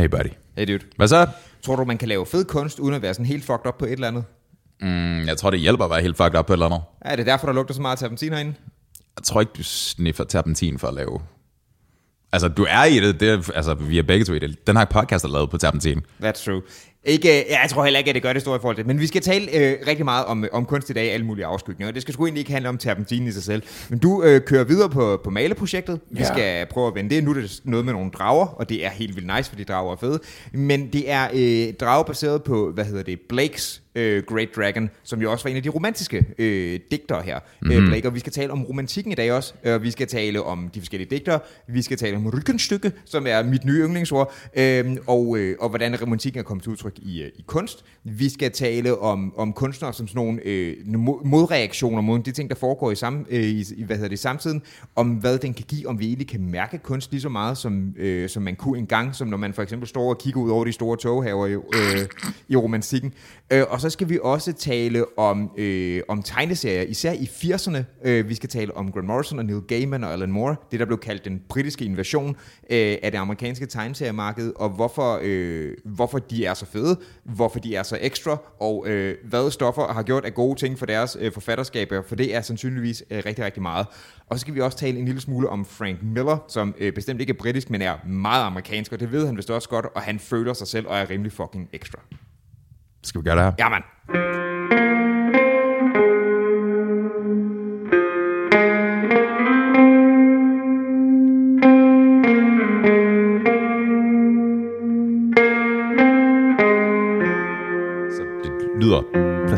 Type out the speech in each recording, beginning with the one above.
Hey buddy. Hey dude. Hvad så? Tror du, man kan lave fed kunst, uden at være sådan helt fucked up på et eller andet? Mm, jeg tror, det hjælper at være helt fucked up på et eller andet. Er det derfor, der lugter så meget terpentin herinde? Jeg tror ikke, du sniffer terpentin for at lave... Altså, du er i det. det er, altså, vi er begge to i det. Den her podcast er lavet på terpentin. That's true. Ikke, ja, jeg tror heller ikke, at det gør det store i forhold til Men vi skal tale øh, rigtig meget om, om kunst i dag, alle mulige afskygninger. Det skal sgu egentlig ikke handle om terpentin i sig selv. Men du øh, kører videre på, på maleprojektet. Vi Ja. skal prøve at vende det. Nu er det noget med nogle drager, og det er helt vildt nice, fordi drager er fede. Men det er øh, drager baseret på, hvad hedder det, Blakes øh, Great Dragon, som jo også var en af de romantiske øh, digtere her. Mm-hmm. Øh, Blake, og vi skal tale om romantikken i dag også. Øh, vi skal tale om de forskellige digtere. Vi skal tale om Rückenstykke, som er mit nye yndlingsord. Øh, og, øh, og hvordan romantikken er kommet til udtryk i, øh, i kunst. Vi skal tale om, om kunstnere som sådan nogle øh, modreaktioner mod de ting, der foregår i, sam, øh, i, i hvad hedder det, samtiden. Om hvad den kan give, om vi egentlig kan mærke kunst lige så meget, som, øh, som man kunne engang. Som når man for eksempel står og kigger ud over de store toghaver i, øh, i romantikken. Øh, og så skal vi også tale om, øh, om tegneserier, især i 80'erne. Øh, vi skal tale om Grant Morrison og Neil Gaiman og Alan Moore, det der blev kaldt den britiske invasion øh, af det amerikanske tegneseriemarked, og hvorfor, øh, hvorfor de er så fede, hvorfor de er så ekstra, og øh, hvad stoffer har gjort af gode ting for deres øh, forfatterskaber, for det er sandsynligvis øh, rigtig, rigtig meget. Og så skal vi også tale en lille smule om Frank Miller, som øh, bestemt ikke er britisk, men er meget amerikansk, og det ved han vist også godt, og han føler sig selv og er rimelig fucking ekstra. Skal vi gøre det her? Ja, mand.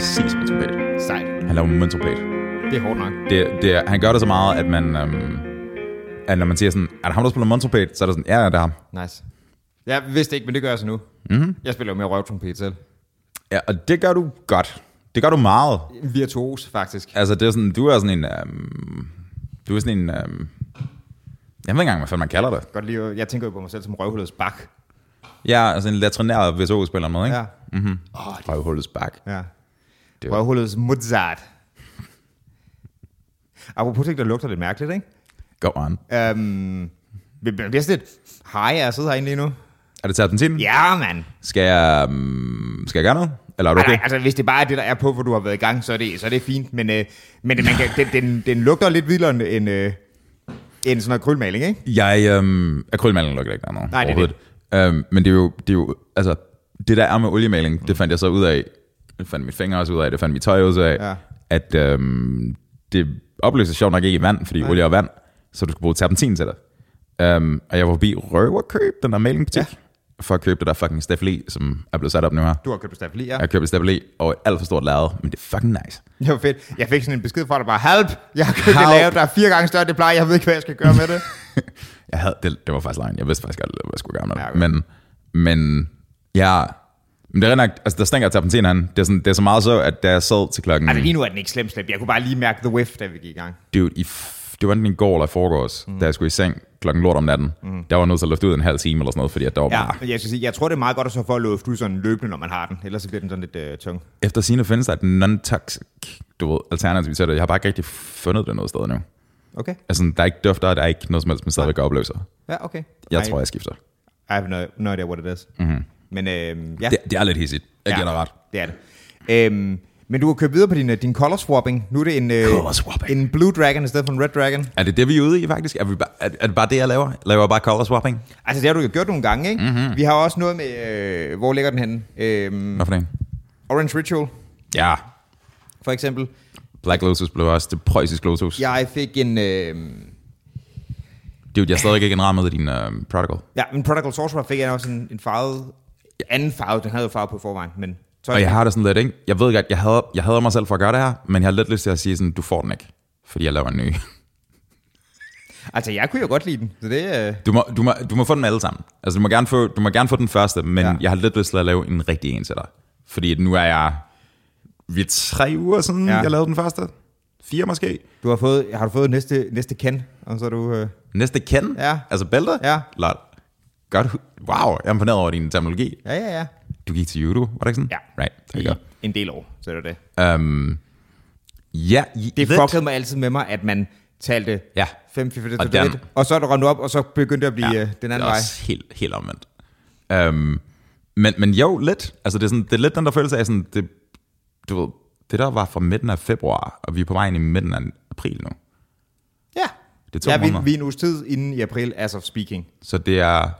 Præcis som en trompet. Sejt. Han laver en trompet. Det er hårdt nok. Det, det, er- han gør det så meget, at man... Øhm, at når man siger sådan, er det ham, der spiller mundtrompet? Så er det sådan, ja, ja, det er ham. Nice. Jeg vidste ikke, men det gør jeg så nu. Mm-hmm. Jeg spiller jo mere røvtrompet selv. Ja, og det gør du godt. Det gør du meget. Virtuos, faktisk. Altså, det er sådan, du er sådan en... Øhm, du er sådan en... Øhm, jeg ved ikke engang, hvad fanden man kalder det. Godt lige, jeg tænker jo på mig selv som røvhullets bak. Ja, altså en latrinær VSO-spiller med, ikke? Ja. Mm-hmm. Røvhullets bak. Ja. Det var- Røvhullets Mozart. Apropos ting, der lugter lidt mærkeligt, ikke? Go on. Um, det bliver sådan lidt hej af at sidde herinde lige nu. Er det terpentin? Ja, mand. Skal jeg, um, skal jeg gøre noget? Eller er du Okay. Nej, altså, hvis det bare er det, der er på, hvor du har været i gang, så er det, så er det fint. Men, øh, men det, man kan, den, den, den lugter lidt vildere end, øh, end sådan noget krølmaling, ikke? Jeg, øhm, akrylmaling lukker ikke der noget Nej, det er det. Øhm, men det er, jo, det er jo, altså, det der er med oliemaling, det fandt jeg så ud af, det fandt mit fingre også ud af, det fandt mit tøj også af, Ja. at øhm, det opløser sjovt nok ikke i vand, fordi olie er vand, så du skal bruge terpentin til det. Øhm, og jeg var forbi Røv og køb den der malingbutik, Ja. for at købe det der fucking stafeli, som er blevet sat op nu her. Du har købt stafeli, ja. Jeg købte stafeli og et alt for stort lærred, men det er fucking nice. Det var fedt. Jeg fik sådan en besked fra dig bare, help, jeg har købt det Help. lavet, der er fire gange større, det plejer, jeg ved ikke, hvad jeg skal gøre med det. Jeg havde, det, det var faktisk løgn. Jeg vidste faktisk godt, hvad jeg skulle gøre med det. Ja, okay. men, men, ja, men det er nok, altså der stinker terpentin han. Det er, sådan, det er så meget så, at da jeg sad til klokken, altså lige nu er den ikke slemt slemt. Jeg kunne bare lige mærke the whiff, da vi gik i gang. dude, i, f- det var enten i går eller i forgårs, mm. da jeg skulle i seng klokken lort om natten, mm. der var nødt til at lufte ud en halv time eller sådan noget, fordi at der var Ja, bare, jeg, skal sige, jeg tror, det er meget godt at så få at lufte ud sådan løbende, når man har den. Ellers så bliver den sådan lidt øh, tung. efter sine findes der et non-toxic, du ved, alternativ til det. Jeg har bare ikke rigtig fundet det noget sted nu. Okay. Altså, der er ikke dufter, der er ikke noget som helst, men stadigvæk opløser. Ja, okay. Jeg I, tror, jeg skifter. I have no, no idea what it is. Mm-hmm. Men øh, ja, Det, det er lidt hissigt. Jeg dig ret. det er det. Øhm, men du har kørt videre på din, øh, din color swapping. Nu er det en, øh, en blue dragon i stedet for en red dragon. Er det det, vi er ude i, faktisk? Er, vi bare, er, er det bare det, jeg laver? Laver jeg bare color swapping? Altså, det har du jo gjort nogle gange, ikke? Mhm. Mm-hmm. Vi har også noget med, øh, hvor ligger den henne? Øhm, Hvad for en? Orange Ritual, Ja, for eksempel. Black Lotus blev også det preussiske Lotus. Ja. Jeg fik en... Øh, Dude, jeg er stadig ikke indrammet i din uh, protocol. ja, en Prodigal Sorcerer fik jeg også en, en farvet... Anden farve, den havde jo farve på forvejen, men... Så Og jeg har det sådan lidt, ikke? Jeg ved godt, jeg havde, jeg havde mig selv for at gøre det her, men jeg har lidt lyst til at sige sådan, du får den ikke. Fordi jeg laver en ny. Altså, jeg kunne jo godt lide den, så det... Øh, Du må, du må, du må få dem alle sammen. Altså, du må gerne få, du må gerne få den første, men Ja. jeg har lidt lyst til at lave en rigtig en til dig. Fordi nu er jeg... Vi er tre uger siden, Ja. jeg lavede den første. Fire måske. du har fået, har du fået næste, næste Ken, og så du... Øh, Næste Ken. Ja. Altså bælter. Ja. Lol. Godt. hu- Wow, jeg er imponeret over din terminologi. ja, ja, ja. Du gik til judo, var det ikke sådan? Ja. Right, there I you go. en del år, så er det det. Um, ja, i- Det fuckede mig altid med mig, at man talte Ja. 5, 4, 4, Og 3, den- 1, og så er det rundt op, og så begyndte det at blive ja, den det anden er vej. også helt, helt omvendt. Um, men, men jo, lidt. Altså, det er, sådan, det er lidt den der følelse af, sådan, det, du ved, det der var fra midten af februar, og vi er på vej ind i midten af april nu. Ja. Det er to ja, vi, måneder. vi er en uges tid inden i april, as of speaking. Så det er,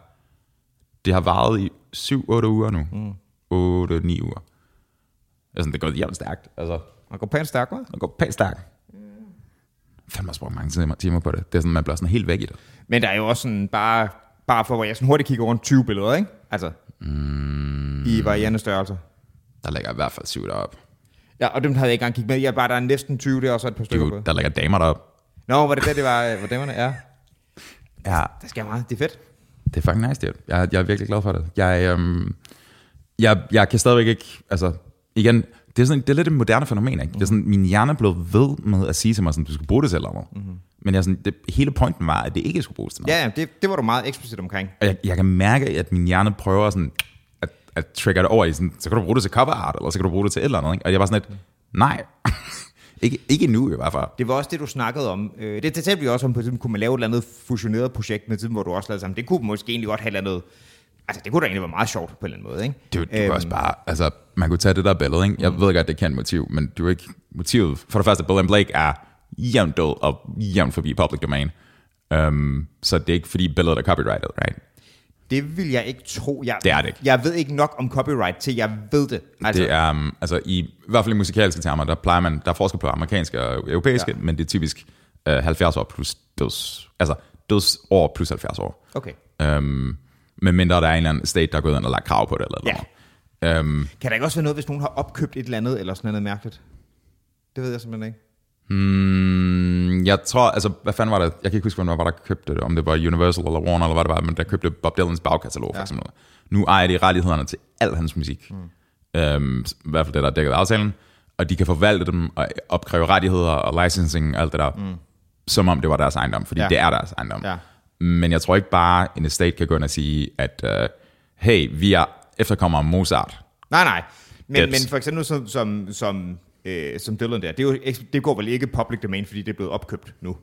det har varet i 7-8 uger nu. Mm. 8-9 uger. Altså, det går jævnt stærkt. Altså, Man går pænt stærkt, hva'? det går pænt stærkt. Fandme har brugt mange timer, timer på det. Det er sådan, man bliver sådan helt væk i det. Men der er jo også sådan bare, bare for, hvor jeg sådan hurtigt kigger rundt 20 billeder, ikke? Altså, mm. i varierende størrelser. Der ligger i hvert fald syv deroppe. Ja, og dem havde jeg ikke engang kigget med. Jeg bare, der er næsten 20 der, og så et par stykker på. der ligger damer deroppe. Nå, var det det, det var, hvor damerne er? Ja, Der skal meget, det er fedt. Det er fucking nice, dude. Jeg, jeg er virkelig glad for det. Jeg, øhm, jeg, jeg kan stadigvæk ikke, altså, igen, det er, sådan, det er lidt et moderne fænomen, ikke? Det er sådan, min hjerne er blevet ved med at sige til mig, sådan, du skal bruge det til noget. Mm-hmm. Men jeg, sådan, det, hele pointen var, at det ikke skulle bruges til noget. Ja, ja, det, det var du meget eksplicit omkring. Og jeg, jeg kan mærke, at min hjerne prøver sådan, at, at trigger det over i sådan, så kan du bruge det til cover art, eller så kan du bruge det til et eller andet. Ikke? Og jeg var sådan lidt, nej, ikke, ikke nu i hvert fald. Det var også det, du snakkede om. Øh, Det, det talte vi også om på tiden. Kunne man lave et eller andet fusioneret projekt med tiden, hvor du også lavede sammen? Det kunne måske egentlig godt have et eller andet... Altså, det kunne da egentlig være meget sjovt på en eller anden måde, ikke? Det, det Øhm, var også bare, altså, man kunne tage det der billede, ikke? Jeg ved godt, det kan et motiv, men det er ikke motivet. For det første, Bill and Blake er jævnt død og jævnt forbi public domain. Um, så det er ikke fordi billedet er copyrighted, right? Det vil jeg ikke tro. Jeg, Det er det ikke. Jeg ved ikke nok om copyright til, jeg ved det. Altså, det er, um, altså i, i hvert fald i musikalske termer, der plejer man, der er forskel på amerikanske og europæiske, ja. men det er typisk uh, 70 år plus døds, altså dødsår plus 70 år. Okay. Um, med mindre der er en eller anden state, der er gået ind og lagt krav på det, eller Ja. noget. Um, Kan der ikke også være noget, hvis nogen har opkøbt et eller andet, eller sådan noget mærkeligt? Det ved jeg simpelthen ikke. Mm, jeg tror, altså, hvad fanden var det? Jeg kan ikke huske, hvem var, der købte det. Om det var Universal eller Warner, eller hvad det var, men der købte Bob Dylans bagkatalog, for Ja. eksempel. Nu ejer de rettighederne til al hans musik. Mm. Øhm, I hvert fald det, der er dækket af aftalen. Og de kan forvalte dem og opkræve rettigheder og licensing og alt det der, mm. som om det var deres ejendom, fordi Ja. det er deres ejendom. Ja. Men jeg tror ikke bare, en estate kan gå ind og sige, at uh, hey, vi er efterkommere Mozart. Nej, nej. Men, men for eksempel som, som, som, øh, som Dylan der, det, er jo, det går vel ikke public domain, fordi det er blevet opkøbt nu.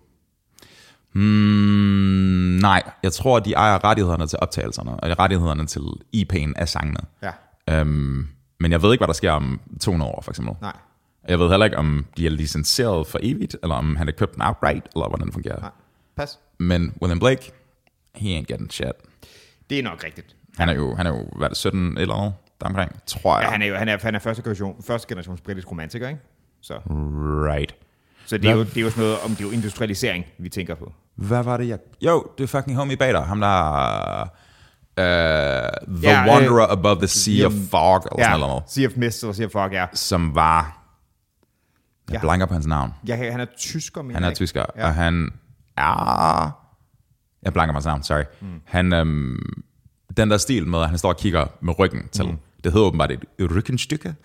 Mm, nej, jeg tror, de ejer rettighederne til optagelserne, og rettighederne til IP'en af sangene. Ja. Øhm, men jeg ved ikke, hvad der sker om 200 år, for eksempel. Nej. Jeg ved heller ikke, om de er licenseret for evigt, eller om han er købt den outright, eller hvordan det fungerer. Nej. Pas. Men William Blake, he ain't getting shit. Det er nok rigtigt. Han er jo, han er jo hvad er det, 17 eller andet, deromkring, tror jeg. Ja, han er jo han er, han er første, generation, første generations britisk romantiker, ikke? Så, Right. så det, er jo, det er jo sådan noget om det er jo industrialisering, vi tænker på. Hvad var det, jeg... Jo, det er fucking homie bag dig. Ham der... Uh, the Ja, øh, Wanderer Above the Sea of jamen, Fog, eller sådan Ja, noget. Sea of Mist eller Sea of Fog, ja. Som var... Jeg Ja. blanker på hans navn. ja. Han er tysker, mener Han er tysker, Ja. og han er... Jeg blanker mig sammen, sorry. Mm. Han, øhm, den der stil med, at han står og kigger med ryggen til, mm. Det hedder åbenbart et ryggenstykke,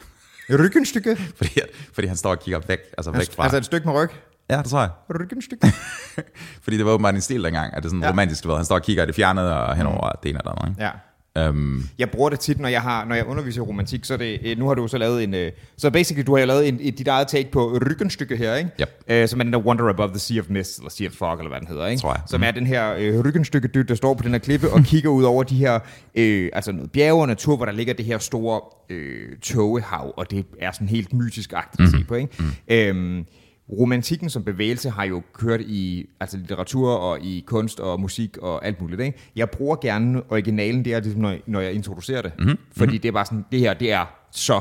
Ryggenstykke. fordi, fordi han står og kigger væk, altså væk fra... Altså et stykke med ryg. ja, det tror jeg. Ryggenstykke. fordi det var åbenbart en stil dengang, at det er sådan ja. romantisk, du ved. Han står og kigger i det fjernede og henover mm. det ene eller andet. Ikke? ja. Øhm, Jeg bruger det tit, når jeg, har, når jeg underviser i romantik, så det, øh, nu har du så lavet en, øh, så basically, du har jo lavet en, et, dit eget take på ryggenstykke her, ikke? Yep. Øh, som er den der Wonder Above the Sea of Mist, eller Sea of Fog, eller hvad den hedder, ikke? Tror jeg. Som er den her øh, ryggenstykke dyt, der står på den her klippe og kigger ud over de her, øh, altså noget bjerge og natur, hvor der ligger det her store øh, tågehav, og det er sådan helt mytisk-agtigt at se på, ikke? Mm. Øhm, romantikken som bevægelse har jo kørt i altså litteratur og i kunst og musik og alt muligt. Ikke? Jeg bruger gerne originalen der, ligesom når, når jeg introducerer det. Mm-hmm. Fordi det er bare sådan, det her, det er så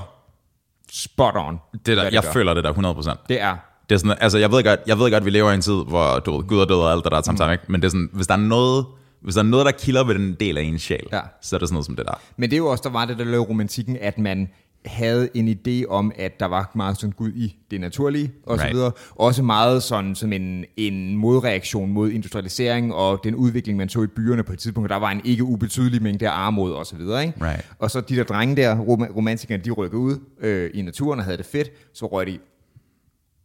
spot on. det der, hvad jeg gør. føler det der 100%. Det er. Det er sådan, altså jeg ved godt, jeg ved godt, at vi lever i en tid, hvor du ved, Gud er død og alt det der er sammen, ikke? men det er sådan, hvis der er noget, hvis der er noget, der kilder ved den del af en sjæl, Ja. så er det sådan noget som det der. Men det er jo også, der var det, der lavede romantikken, at man havde en idé om, at der var meget sådan Gud i det naturlige, og så Right. videre. Også meget sådan som en, en modreaktion mod industrialisering og den udvikling, man så i byerne på et tidspunkt. Der var en ikke ubetydelig mængde af armod og så videre. Ikke? Right. Og så de der drenge der, rom- romantikerne, de rykkede ud øh, i naturen og havde det fedt. Så røg de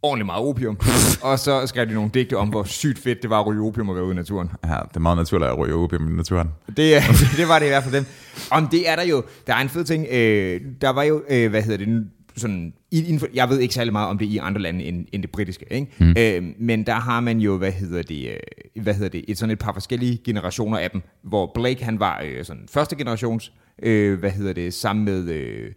ordentligt meget opium. og så skrev de nogle digte om, hvor sygt fedt det var at ryge opium og være ude i naturen. Ja, det er meget naturligt at ryge op i naturen. Det, er- det var det i hvert fald dem. Om det er der jo, der er en fed ting, øh, der var jo, øh, hvad hedder det, sådan, inden for, jeg ved ikke særlig meget om det i andre lande end, end det britiske, ikke? Mm. Øh, men der har man jo, hvad hedder det, øh, hvad hedder det, et sådan et par forskellige generationer af dem, hvor Blake han var øh, sådan første generations, øh, hvad hedder det, sammen med øh,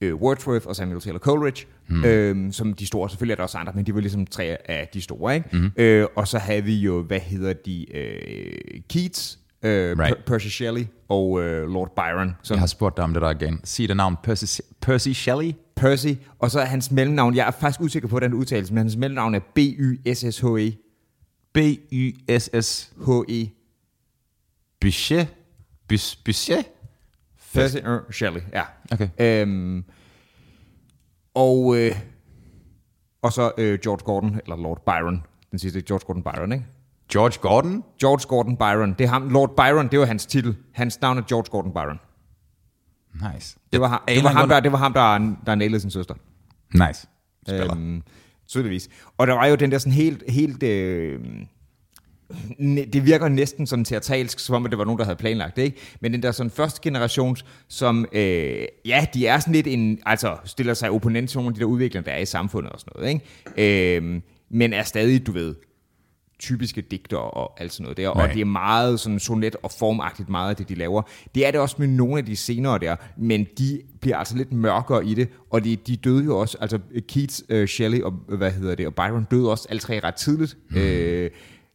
øh, Wordsworth og Samuel Taylor Coleridge, mm. øh, som de store, selvfølgelig er der også andre, men de var ligesom tre af de store, ikke? Mm. Øh, og så havde vi jo, hvad hedder de, øh, Keats, øh, Right. per- Percy Shelley og øh, Lord Byron, som Jeg har spurgt dig om det der igen. Sig det navn. Percy, Percy Shelley? Percy, og så er hans mellemnavn, jeg er faktisk usikker på den udtalelse, men hans mellemnavn er B-Y-S-S-H-E. B-Y-S-S. H-E. Bichet? Bichet? Percy Shelley, ja. Okay. Øhm, og, øh, og så øh, George Gordon, eller Lord Byron. Den sidste, George Gordon Byron, ikke? George Gordon? George Gordon Byron. Det er ham. Lord Byron, det var hans titel. Hans navn er George Gordon Byron. Nice. Det var ham, det var ham, der, det var ham der, der nailede sin søster. Nice. Spiller. Øhm, tydeligvis. Og der var jo den der sådan helt, helt øh, det virker næsten sådan teatralsk, som om det var nogen, der havde planlagt det, ikke? Men den der sådan første generations, som, øh, ja, de er sådan lidt en, altså stiller sig opponent til nogle af de der udviklere, der er i samfundet og sådan noget, ikke? Øh, men er stadig, du ved, typiske digter og alt sådan noget der, og Right. det er meget sådan sonet og formagtigt meget af det, de laver. Det er det også med nogle af de senere der, men de bliver altså lidt mørkere i det, og de, de døde jo også, altså Keats, uh, Shelley og, hvad hedder det, og Byron døde også alle tre ret tidligt. Mm. Øh,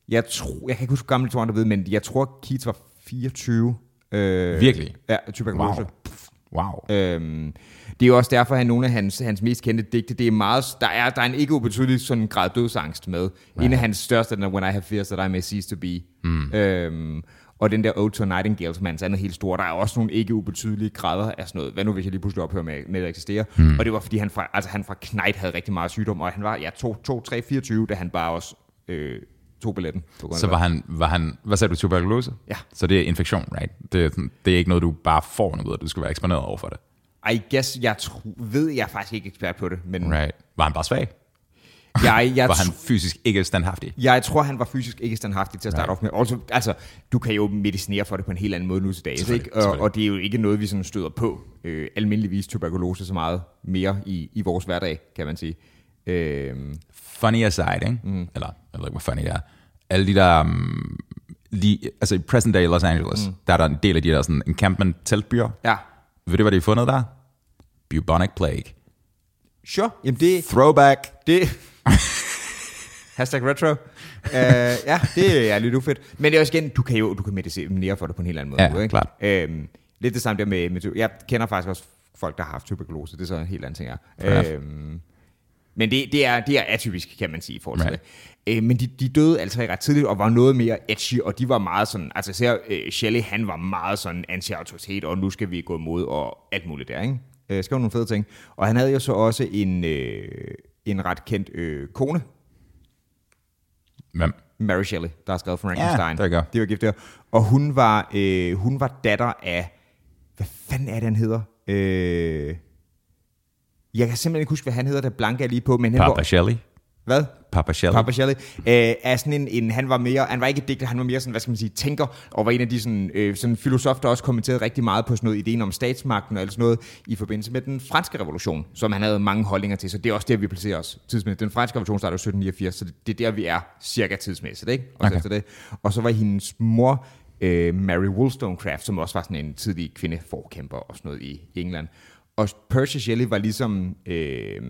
jeg tror, jeg kan ikke huske, hvor gammel de to andre ved, men jeg tror, Keats var 24. Øh, Virkelig? Ja, tuberkulose. Wow. Wow. Øhm, det er jo også derfor, at nogle af hans, hans mest kendte digte, det er meget, der er, der er en ikke ubetydelig sådan grad dødsangst med. Right. En af hans største, den er When I Have Fears That I May Cease To Be. Mm. Øhm, og den der Ode to Nightingale, som er hans andet helt store, der er også nogle ikke ubetydelige grader af sådan noget. Hvad nu, hvis jeg lige pludselig ophører med, med at eksistere? Mm. Og det var, fordi han fra, altså, han fra Knight havde rigtig meget sygdom, og han var ja, 2, 2 3, 24, da han bare også øh, tog billetten. På grund Så var han, var han, hvad sagde du, tuberkulose? Ja. Så det er infektion, right? Det er, det er ikke noget, du bare får noget ud du skal være eksponeret over for det. I guess, jeg tro, ved, jeg er faktisk ikke ekspert på det, men Right. Var han bare svag? jeg, jeg, Var han fysisk ikke standhaftig? Jeg tror, han var fysisk ikke standhaftig til at starte right. off med. Altså, altså, du kan jo medicinere for det på en helt anden måde nu til dags, ikke? Og, og det er jo ikke noget, vi sådan støder på øh, almindeligvis tuberkulose så meget mere i, i vores hverdag, kan man sige. Øh, Funny aside, ikke? Mm. Eller, jeg ved ikke, hvor funny det er. Alle de der, um, lige, altså i present day Los Angeles, mm. der er der en del af de der sådan encampment teltbyer. ja, Ved du, hvad de har fundet der? Bubonic plague. sure. Jamen det... Throwback. det Hashtag retro. uh, ja, det er lidt ufedt. Men det er også igen, du kan jo du kan medicinere for det på en helt anden måde. Ja, ikke? klart. Øhm, lidt det samme der med, med... Jeg kender faktisk også folk, der har haft tuberkulose. Det er så en helt anden ting. Ja. Øhm, men det, det, er, det er atypisk, kan man sige, i forhold til Right. det. Øh, men de, de døde altså ret tidligt, og var noget mere edgy, og de var meget sådan, altså især øh, Shelley, han var meget sådan anti-autoritet, og nu skal vi gå imod, og alt muligt der, ikke? Øh, skrev nogle fede ting. Og han havde jo så også en, øh, en ret kendt øh, kone, Hvem? Mary Shelley, der har skrevet Frankenstein. gør. Det var gift der. Og hun var, øh, hun var datter af, hvad fanden er det, han hedder? Øh, jeg kan simpelthen ikke huske, hvad han hedder, der blanke er lige på. Men han Papa Shelley. hvad? Papa Shelley. Papa Shelley, øh, er sådan en, en, han var mere, han var ikke digter, han var mere sådan, hvad skal man sige, tænker, og var en af de sådan, øh, sådan filosof, der også kommenterede rigtig meget på sådan noget ideen om statsmagten og alt sådan noget, i forbindelse med den franske revolution, som han havde mange holdninger til, så det er også der, vi placerer os tidsmæssigt. Den franske revolution startede i 1789, så det, det er der, vi er cirka tidsmæssigt, ikke? Også Okay. efter det. Og så var hendes mor, øh, Mary Wollstonecraft, som også var sådan en tidlig kvindeforkæmper og sådan noget i England. Og Percy Shelley var ligesom, øh,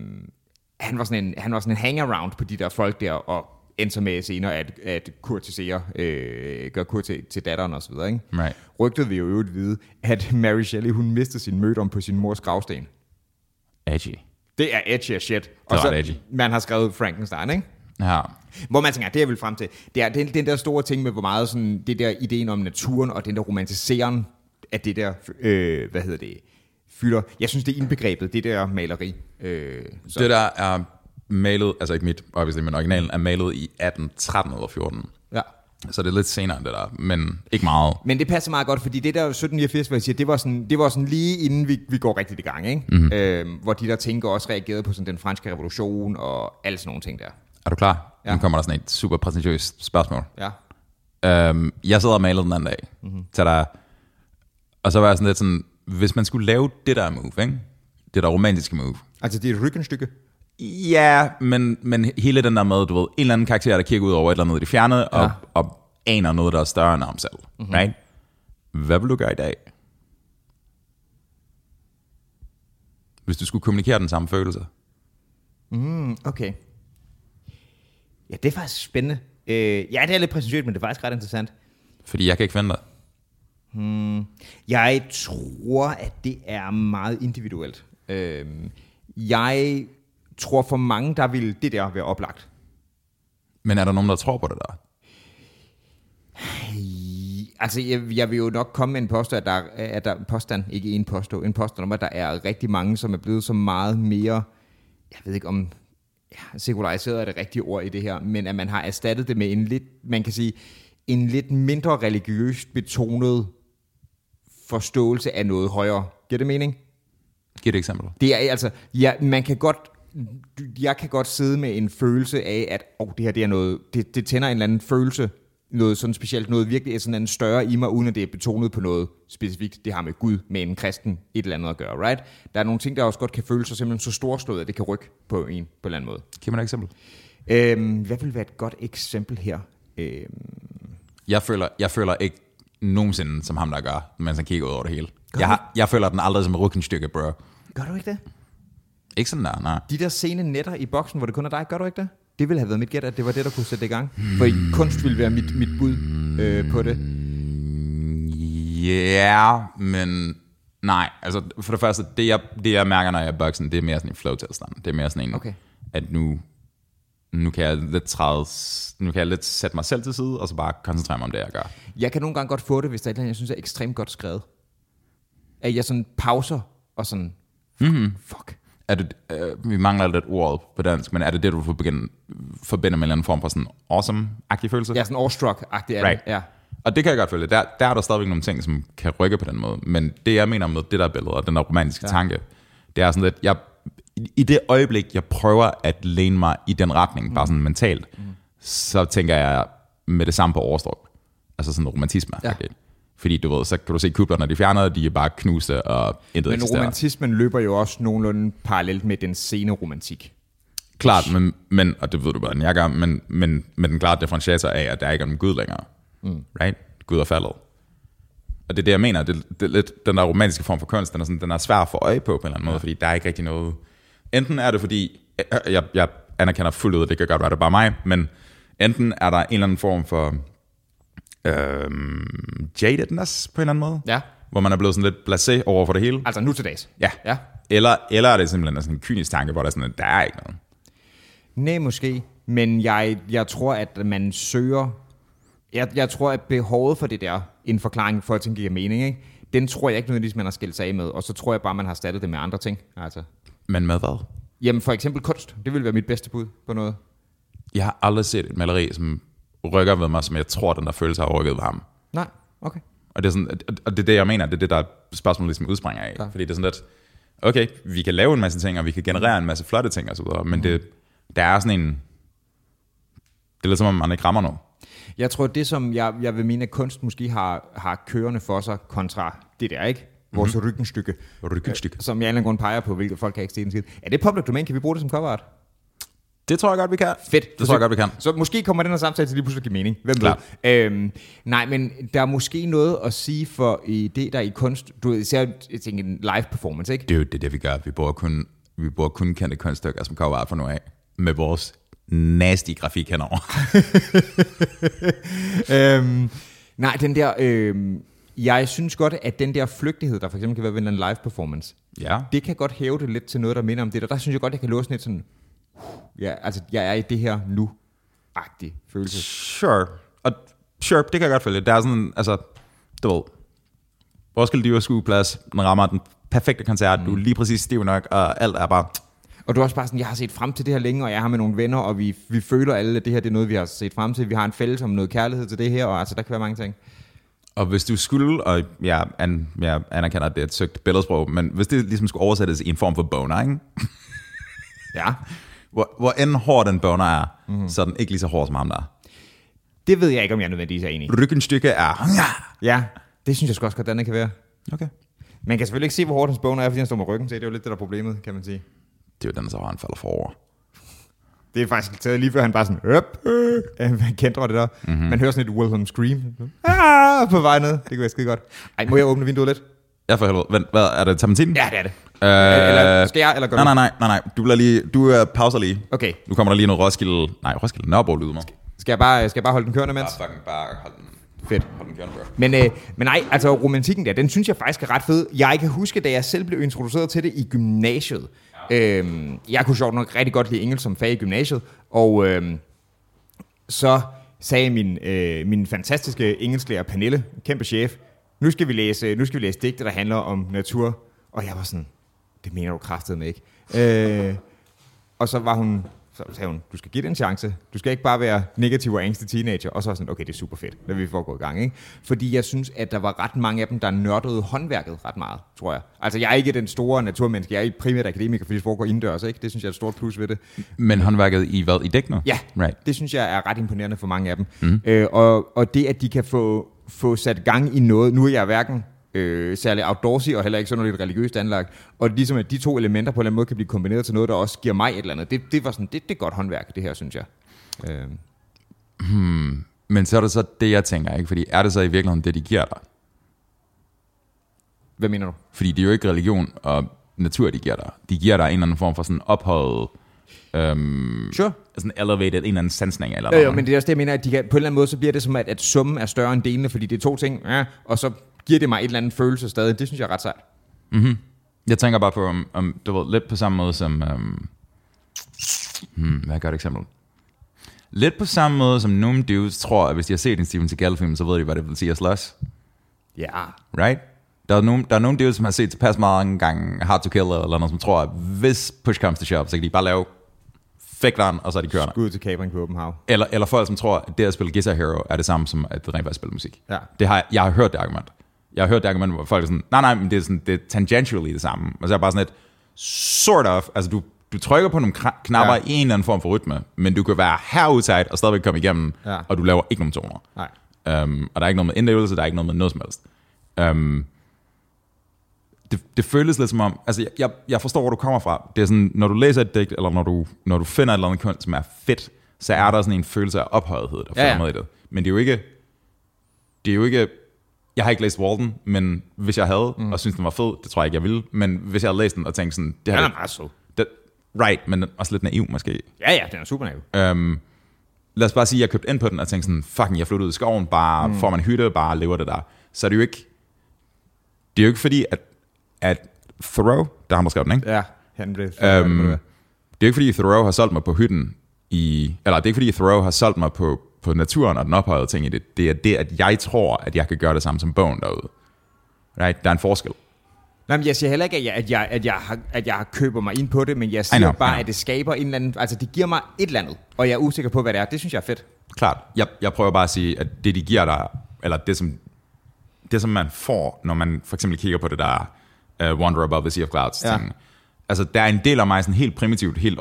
han var sådan en, han var sådan en hangaround på de der folk der, og endte med senere at, at kurtisere, øh, gøre kur til, til datteren og så videre, ikke? Right. Rygtet vil jo øvrigt vide, at Mary Shelley, hun mistede sin mødom på sin mors gravsten. Edgy. Det er edgy as shit. Og så, edgy. man har skrevet Frankenstein, ikke? Ja. Hvor man tænker, det jeg vil frem til, det er den, den der store ting med, hvor meget sådan, det der ideen om naturen, og den der romantiseren af det der, øh, hvad hedder det, fylder. Jeg synes, det er indbegrebet, det der maleri. Øh, så. Det der er malet, altså ikke mit, obviously, men originalen er malet i 1813 eller 14. Ja. Så det er lidt senere end det der, men ikke meget. Men det passer meget godt, fordi det der 1789, hvor jeg siger, det var sådan, det var sådan lige inden vi, vi går rigtigt i gang, ikke? Mm-hmm. Øhm, hvor de der tænker også reagerede på sådan den franske revolution og alle sådan nogle ting der. Er du klar? Ja. Nu kommer der sådan et super præsentøst spørgsmål. Ja. Um, jeg sidder og maler den anden dag. Mm-hmm. Der, og så var jeg sådan lidt sådan, hvis man skulle lave det der move, ikke? det der romantiske move, Altså, det er et ryggenstykke. Ja, men, men hele den der med, du ved, en eller anden karakter, der kigger ud over et eller andet i det fjerne, og, Ja. og aner noget, der er større end ham selv. Mm-hmm. Right? Hvad vil du gøre i dag? Hvis du skulle kommunikere den samme følelse. Mm, okay. Ja, det er faktisk spændende. Øh, ja, det er lidt præsentøst, men det er faktisk ret interessant. Fordi jeg kan ikke finde dig. Jeg tror, at det er meget individuelt. Øh, jeg tror for mange, der vil det der være oplagt. Men er der nogen, der tror på det der? Altså, jeg, jeg vil jo nok komme med en påstand, at der, er- at der påstand, ikke en påstå, en påstand om, at der er rigtig mange, som er blevet så meget mere, jeg ved ikke om ja, sekulariseret er det rigtige ord i det her, men at man har erstattet det med en lidt, man kan sige, en lidt mindre religiøst betonet forståelse af noget højere. Giver det mening? Giv et eksempel. Det er altså, ja, man kan godt, jeg kan godt sidde med en følelse af, at oh, det her det er noget, det, det tænder en eller anden følelse, noget sådan specielt, noget virkelig sådan en større i mig, uden at det er betonet på noget specifikt. Det har med Gud, med en kristen, et eller andet at gøre, right? Der er nogle ting, der også godt kan føles sig simpelthen så storslået, at det kan rykke på en på en eller anden måde. Giv mig et eksempel. Øhm, hvad vil være et godt eksempel her? Øhm, Jeg føler, jeg føler ikke nogensinde som ham, der gør, mens han kigger ud over det hele. Jeg, har, jeg føler den aldrig som ryggenstykke, bro. gør du ikke det? Ikke sådan der, nej. De der sene netter i boksen, hvor det kun er dig, gør du ikke det? Det ville have været mit gæt, at det var det, der kunne sætte det i gang. For kunst ville være mit, mit bud øh, på det. Ja, yeah, men nej. Altså for det første, det jeg, det jeg mærker, når jeg er boksen, det er mere sådan en flow-tilstand. Det er mere sådan en, Okay. at nu, nu kan jeg lidt træde, nu kan jeg lidt sætte mig selv til side, og så bare koncentrere mig om det, jeg gør. Jeg kan nogle gange godt få det, hvis der er et eller andet, jeg synes er ekstremt godt skrevet. At jeg sådan pauser og sådan, mm-hmm. fuck. Er det, øh, vi mangler lidt ordet på dansk, men er det det, du forbinder, forbinder med en eller anden form for sådan awesome-agtig følelse? Er sådan awestruck-agtig Right. det. Ja. Og det kan jeg godt følge. Der, der er der stadigvæk nogle ting, som kan rykke på den måde. Men det, jeg mener med det der billede, og den der romantiske ja. tanke, det er sådan lidt, jeg, i- det øjeblik, jeg prøver at læne mig i den retning, mm. bare sådan mentalt, mm. så tænker jeg med det samme på overstrøm. Altså sådan romantisme. Ja. Okay. Fordi du ved, så kan du se kublerne, de fjerner, de er bare knuste, og intet Men eksisterer. romantismen løber jo også nogenlunde parallelt med den sene romantik. Klart, men, men, og det ved du bedre end jeg gør, men, men, men den klare differentiator af, at der ikke er nogen Gud længere. Mm. Right? Gud er faldet. Og det er det, jeg mener. Det, det er lidt den der romantiske form for kunst, den er, sådan, den er svær at få øje på på en eller anden måde, fordi der er ikke rigtig noget... Enten er det fordi, jeg, jeg, anerkender fuldt ud, at det kan godt være, det er bare mig, men enten er der en eller anden form for øhm, jadedness på en eller anden måde, Ja. hvor man er blevet sådan lidt blasé over for det hele. Altså nu til dags. Ja. Ja. Eller, eller er det simpelthen sådan en kynisk tanke, hvor der er sådan, at der er ikke noget. Nej, måske. Men jeg, jeg tror, at man søger... Jeg, jeg tror, at behovet for det der, en forklaring for, at ting giver mening, ikke? den tror jeg ikke nødvendigvis, man har skilt sig af med. Og så tror jeg bare, man har erstattet det med andre ting. Altså. Men med hvad? Jamen for eksempel kunst. Det vil være mit bedste bud på noget. Jeg har aldrig set et maleri, som rykker ved mig, som jeg tror, den der følelse har rykket ved ham. Nej, okay. Og det er, sådan, og det, er det, jeg mener, det er det, der spørgsmålet ligesom udspringer af. Klar. Fordi det er sådan lidt, okay, vi kan lave en masse ting, og vi kan generere en masse flotte ting osv., men det, der er sådan en, det er lidt som om, man ikke rammer noget. Jeg tror, det som jeg, jeg vil mene, at kunst måske har, har kørende for sig, kontra det der, ikke? Vores mm-hmm. ryggenstykke. Ryggenstykke. Som jeg anden grund peger på, hvilket folk kan ikke se den skid. Er det public domain? Kan vi bruge det som cover art? Det tror jeg godt, vi kan. Fedt. Det tror jeg godt, vi kan. Så måske kommer den her samtale til lige pludselig at give mening. Hvem Klart. ved? Øhm, nej, men der er måske noget at sige for i det, der er i kunst. Du ved, især jeg tænker, en live performance, ikke? Det er jo det, det vi gør. Vi bruger kun, vi bruger kun kendte kunststykker som cover art for nu af. Med vores nasty grafik henover. øhm, nej, den der... Øhm, jeg synes godt, at den der flygtighed, der for eksempel kan være ved en live performance, ja. det kan godt hæve det lidt til noget, der minder om det. Og der synes jeg godt, jeg kan låse lidt sådan... Ja, altså, jeg er i det her nu-agtig følelse. Sure. Og sure, det kan jeg godt følge. Der er sådan, altså, du ved, Roskilde Dyre Skueplads, den rammer den perfekte koncert, mm. du er lige præcis stiv nok, og alt er bare, Og du er også bare sådan, jeg har set frem til det her længe, og jeg har med nogle venner, og vi, vi føler alle, at det her det er noget, vi har set frem til. Vi har en fælles om noget kærlighed til det her, og altså, der kan være mange ting. Og hvis du skulle, og jeg, an, jeg anerkender, at det er et søgt billedsprog, men hvis det ligesom skulle oversættes i en form for boner, ikke? Ja. Hvor, hvor end hård den boner er, mm. så er den ikke lige så hård som ham der. Det ved jeg ikke, om jeg nødvendigvis er enig i. Ryggenstykke er, Ja, det synes jeg sgu også godt, den kan være. okay. Man kan selvfølgelig ikke se, hvor hårdt hans boner er, fordi han står med ryggen til. Det er jo lidt det, der er problemet, kan man sige. Det er jo den, så han falder forover. Det er faktisk taget lige før han bare sådan, øp, øh, man kender det der. Mhm. Mm-hmm. Man hører sådan et Wilhelm scream. Ah, på vej ned. Det kan være skide godt. Ej, må jeg åbne vinduet lidt? Ja, for helvede. Vent, hvad, er det terpentin? Ja, det er det. Øh, Eller skal jeg, eller gør nej, nej, nej, nej, nej. Du, bliver lige, du uh, pauser lige. Okay. Nu kommer der lige noget Roskilde... Nej, Roskilde Nørrebro lyd mig. Skal jeg bare, skal jeg bare holde den kørende, mens? Bare fucking bare hold den, Fedt. hold den kørende, bro. Men, øh, men nej, altså romantikken der, den synes jeg faktisk er ret fed. Jeg kan huske, da jeg selv blev introduceret til det i gymnasiet. Øhm, jeg kunne sjovt nok rigtig godt lide engelsk som fag i gymnasiet, og øhm, så sagde min, øh, min fantastiske engelsklærer Pernille, kæmpe chef, nu skal vi læse, nu skal vi læse digte, der handler om natur. Og jeg var sådan, det mener du med ikke. Øh, og så var hun, så sagde hun, du skal give det en chance. Du skal ikke bare være negativ og angstig teenager. Og så var sådan, okay, det er super fedt, når vi får gået i gang. Ikke? Fordi jeg synes, at der var ret mange af dem, der nørdede håndværket ret meget, tror jeg. Altså, jeg er ikke den store naturmenneske. Jeg er primært akademiker, fordi det foregår indendørs. Ikke? Det synes jeg er et stort plus ved det. Men håndværket i hvad? I dæk nu? Ja, Right. det synes jeg er ret imponerende for mange af dem. Mm. Øh, og, og det, at de kan få, få sat gang i noget, nu er jeg hverken øh, særlig outdoorsy og heller ikke sådan noget lidt religiøst anlagt, og ligesom at de to elementer på en eller anden måde kan blive kombineret til noget, der også giver mig et eller andet. Det, det var sådan, det, det er godt håndværk, det her, synes jeg. Øh, Men så er det så det, jeg tænker, ikke? Fordi er det så i virkeligheden det, de giver dig? hvad mener du? Fordi det er jo ikke religion og natur, de giver dig. De giver dig en eller anden form for sådan ophøjet, øhm, Sure. sådan elevated, en eller anden sansning eller Jo, jo, men det er også det, jeg mener, at de kan, på en eller anden måde, så bliver det som, at, at summen er større end delene, fordi det er to ting, ja, og så giver det mig et eller andet følelse stadig. Det synes jeg er ret sejt. Jeg tænker bare på, om, om du ved, lidt på samme måde som... Um, hmm, hvad er et godt eksempel? Lidt på samme måde som nogle dudes tror, at hvis de har set en Steven Seagal-film, så ved de, hvad det vil sige at slås. Ja. Right? Der er, nogle, der er nogle dudes, som har set tilpas mange gange Hard to Kill eller noget, som tror, at hvis push comes to shove, så kan de bare lave fægteren, og så er de kørende. Gud til kabring på Open Hav. Eller, eller folk, som tror, at det at spille Guitar Hero er det samme som at rent faktisk spille musik. Ja. Det har, jeg- jeg har hørt det argument. Jeg har hørt det argument, hvor folk er sådan, nej, nej, men det er, sådan, det er tangentially det samme. Og så er jeg bare sådan et, sort of, altså du, du trykker på nogle knapper Ja. i en eller anden form for rytme, men du kan være herudside og stadigvæk komme igennem, Ja. og du laver ikke nogen toner. Nej. Um, og der er ikke noget med indlevelse, der er ikke noget med noget som helst. Um, det, det føles lidt som om, altså jeg, jeg, forstår, hvor du kommer fra. Det er sådan, når du læser et digt, eller når du, når du finder et eller andet kunst, som er fedt, så er der sådan en følelse af ophøjethed, der Ja, ja. med i det. Men det er jo ikke, det er jo ikke, jeg har ikke læst Walden, men hvis jeg havde, mm. og synes den var fed, det tror jeg ikke, jeg ville, men hvis jeg havde læst den og tænkt sådan, det her, er meget sød. det, right, men også lidt naiv måske. Ja, ja, den er super naiv. Um, lad os bare sige, at jeg købte ind på den og tænkte sådan, fucking, jeg flyttede ud i skoven, bare mm. får man hytte, bare lever det der. Så er det jo ikke, det er jo ikke fordi, at, at Thoreau, der er der skrev den, ikke? Ja, han blev... Um, det er jo ikke fordi, Thoreau har solgt mig på hytten i, eller det er ikke fordi, Thoreau har solgt mig på, på naturen og den ophøjede ting i det. Det er det, at jeg tror, at jeg kan gøre det samme som bogen derude. Right? Der er en forskel. Nej, men jeg siger heller ikke, at jeg, at jeg, at jeg, har, at jeg køber mig ind på det, men jeg siger know, bare, at det skaber en eller anden... Altså, det giver mig et eller andet, og jeg er usikker på, hvad det er. Det synes jeg er fedt. Klart. Jeg, jeg prøver bare at sige, at det, de giver dig, eller det, som, det, som man får, når man for eksempel kigger på det der uh, Wander Above the Sea of Clouds Ja. ting. Altså, der er en del af mig sådan helt primitivt, helt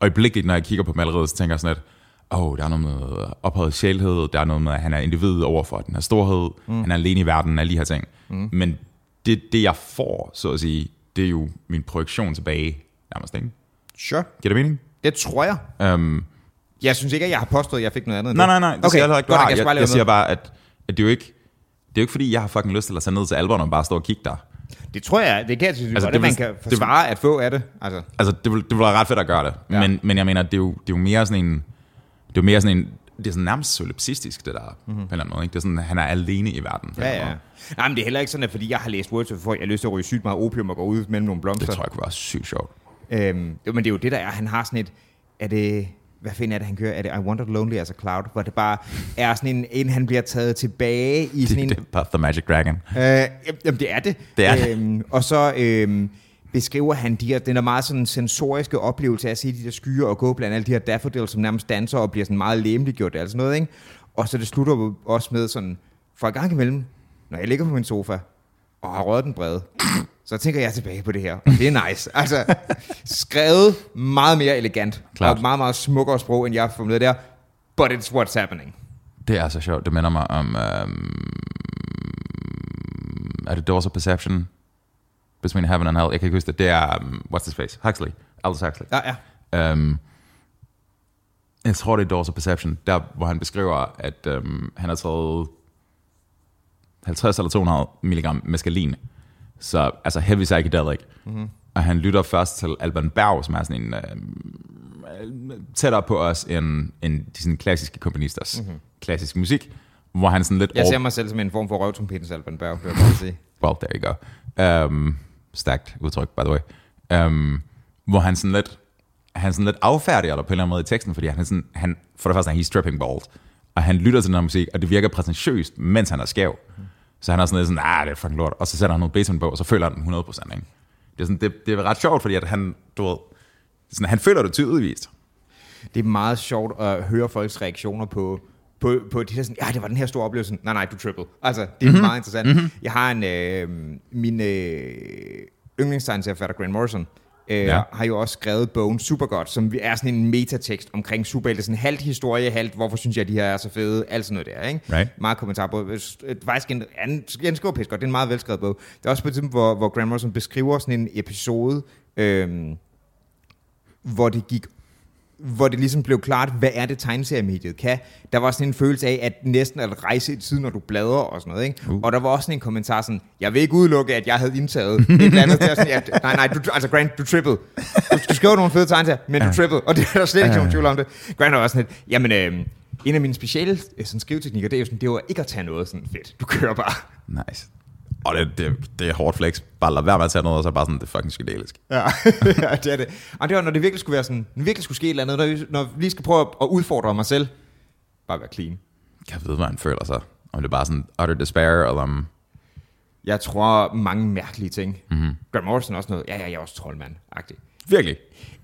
øjeblikkeligt, når jeg kigger på maleriet, så tænker jeg sådan lidt, oh, der er noget med ophøjet sjælhed, der er noget med, at han er individ over for den her storhed, mm. han er alene i verden, alle de her ting. Mm. Men det, det, jeg får, så at sige, det er jo min projektion tilbage, nærmest, ikke? Sure. Giver det mening? Det tror jeg. Um, Jeg synes ikke, at jeg har påstået, at jeg fik noget andet. Nej, det. nej, nej. Det okay, siger jeg ikke, godt, jeg, Jeg, skal bare jeg, jeg siger bare, at, at det er jo ikke... Det er jo ikke, fordi jeg har fucking lyst til at tage ned til alberne og bare stå og kigge der. Det tror jeg, det kan jeg synes, Altså, det man kan det forsvare at få af det. Altså, Altså, det vil, det vil være ret fedt at gøre det. Ja. Men, men jeg mener, det er, jo, det er jo mere sådan en... Det er jo mere sådan en... Det er sådan nærmest solipsistisk, det der, mm-hmm. på en eller anden måde. Ikke? Det er sådan, han er alene i verden. ja, ja. Nej, men det er heller ikke sådan, at fordi jeg har læst Words of jeg har lyst til at ryge sygt meget opium og gå ud mellem nogle blomster. Det tror jeg kunne være sygt sjovt. Øhm, men det er jo det, der er. Han har sådan et... Er det... Hvad fanden er det, han kører? Er det I Wandered Lonely as a Cloud? Hvor det bare er sådan en... en han bliver taget tilbage i sådan en... Det, det er bare The Magic Dragon. Øh, jamen, det er det. Det er det. øhm, Og så øhm, beskriver han de her, den er meget sådan sensoriske oplevelse af at se de der skyer og gå blandt alle de her daffodils, som nærmest danser og bliver sådan meget læmeliggjort og sådan noget, ikke? Og så det slutter også med sådan, for gang imellem, når jeg ligger på min sofa og har røget den brede, så tænker jeg tilbage på det her, og det er nice. Altså, skrevet meget mere elegant, Klart. og meget, meget smukkere sprog, end jeg har formuleret der, but it's what's happening. Det er så sjovt. Det minder mig om... Øhm, er det Doors of Perception? Between Heaven and Hell? Jeg kan ikke huske det. Det er... Um, what's his face? Huxley. Aldous Huxley. Ja, ja. Um, jeg tror, det er Doors of Perception, der hvor han beskriver, at um, han har taget 50 eller 200 milligram meskalin. Så altså heavy psychedelic. Mm-hmm. Og han lytter først til Alban Berg, som er sådan en uh, tættere på os end, end de sådan klassiske komponisters mm-hmm. klassisk musik, hvor han sådan lidt... Jeg over- ser mig selv som en form for røvtrompetens Alban Berg, vil jeg bare sige. Well, there you go. Um, stærkt udtryk, by the way. øhm, hvor han sådan lidt, han sådan lidt affærdiger dig på en eller anden måde i teksten, fordi han er sådan, han, for det første er han stripping bald, og han lytter til den her musik, og det virker præsentøst, mens han er skæv. Så han er sådan lidt sådan, ah, det er fucking lort, og så sætter han noget basement på, og så føler han den 100%, ikke? Det er, sådan, det, det er ret sjovt, fordi at han, du ved, sådan, han føler det tydeligvis. Det er meget sjovt at høre folks reaktioner på, på, på de der sådan, ja, det var den her store oplevelse. Nej, nej, du triple. Altså, det er Mhm. mm-hmm. meget interessant. Mm-hmm. Jeg har en, øh, min øh, yndlingstegneserieforfatter, Grant Morrison, øh, Ja. har jo også skrevet bogen Supergodt, som er sådan en metatekst omkring superhelte. Sådan halvt historie, halvt, hvorfor synes jeg, at de her er så fede, alt sådan noget der, ikke? Right. Meget kommentar på. Øh, Faktisk en, en, en skriver pisse godt, det er en meget velskrevet bog. Det er også på et tidspunkt, hvor, hvor Grant Morrison beskriver sådan en episode, øh, hvor det gik hvor det ligesom blev klart, hvad er det tegneseriemediet kan. Der var sådan en følelse af, at næsten at rejse i tid, når du bladrer og sådan noget. Ikke? Uh. Og der var også sådan en kommentar sådan, jeg vil ikke udelukke, at jeg havde indtaget et eller andet at sådan, at, nej, nej, du, altså Grant, du triple. Du, du skriver nogle fede tegneserier, men du triple. Og det er der slet ikke nogen tvivl om det. Grant var også sådan lidt, jamen, øh, en af mine speciale øh, sådan, skriveteknikker, det er jo sådan, det var ikke at tage noget sådan fedt. Du kører bare. Nice. Og det, det, det er hårdt flex. Bare lad være med at tage noget, og så bare sådan, det er fucking psykedelisk. Ja, ja det er det. Og det var, når det virkelig skulle være sådan, når det virkelig skulle ske et eller andet, når vi, når vi lige skal prøve at udfordre mig selv. Bare være clean. Kan jeg vide, hvad han føler sig? Om det er bare sådan utter despair, eller om... Jeg tror mange mærkelige ting. Mm-hmm. Grant Morrison også noget, ja, ja, jeg er også troldmand-agtig. Virkelig.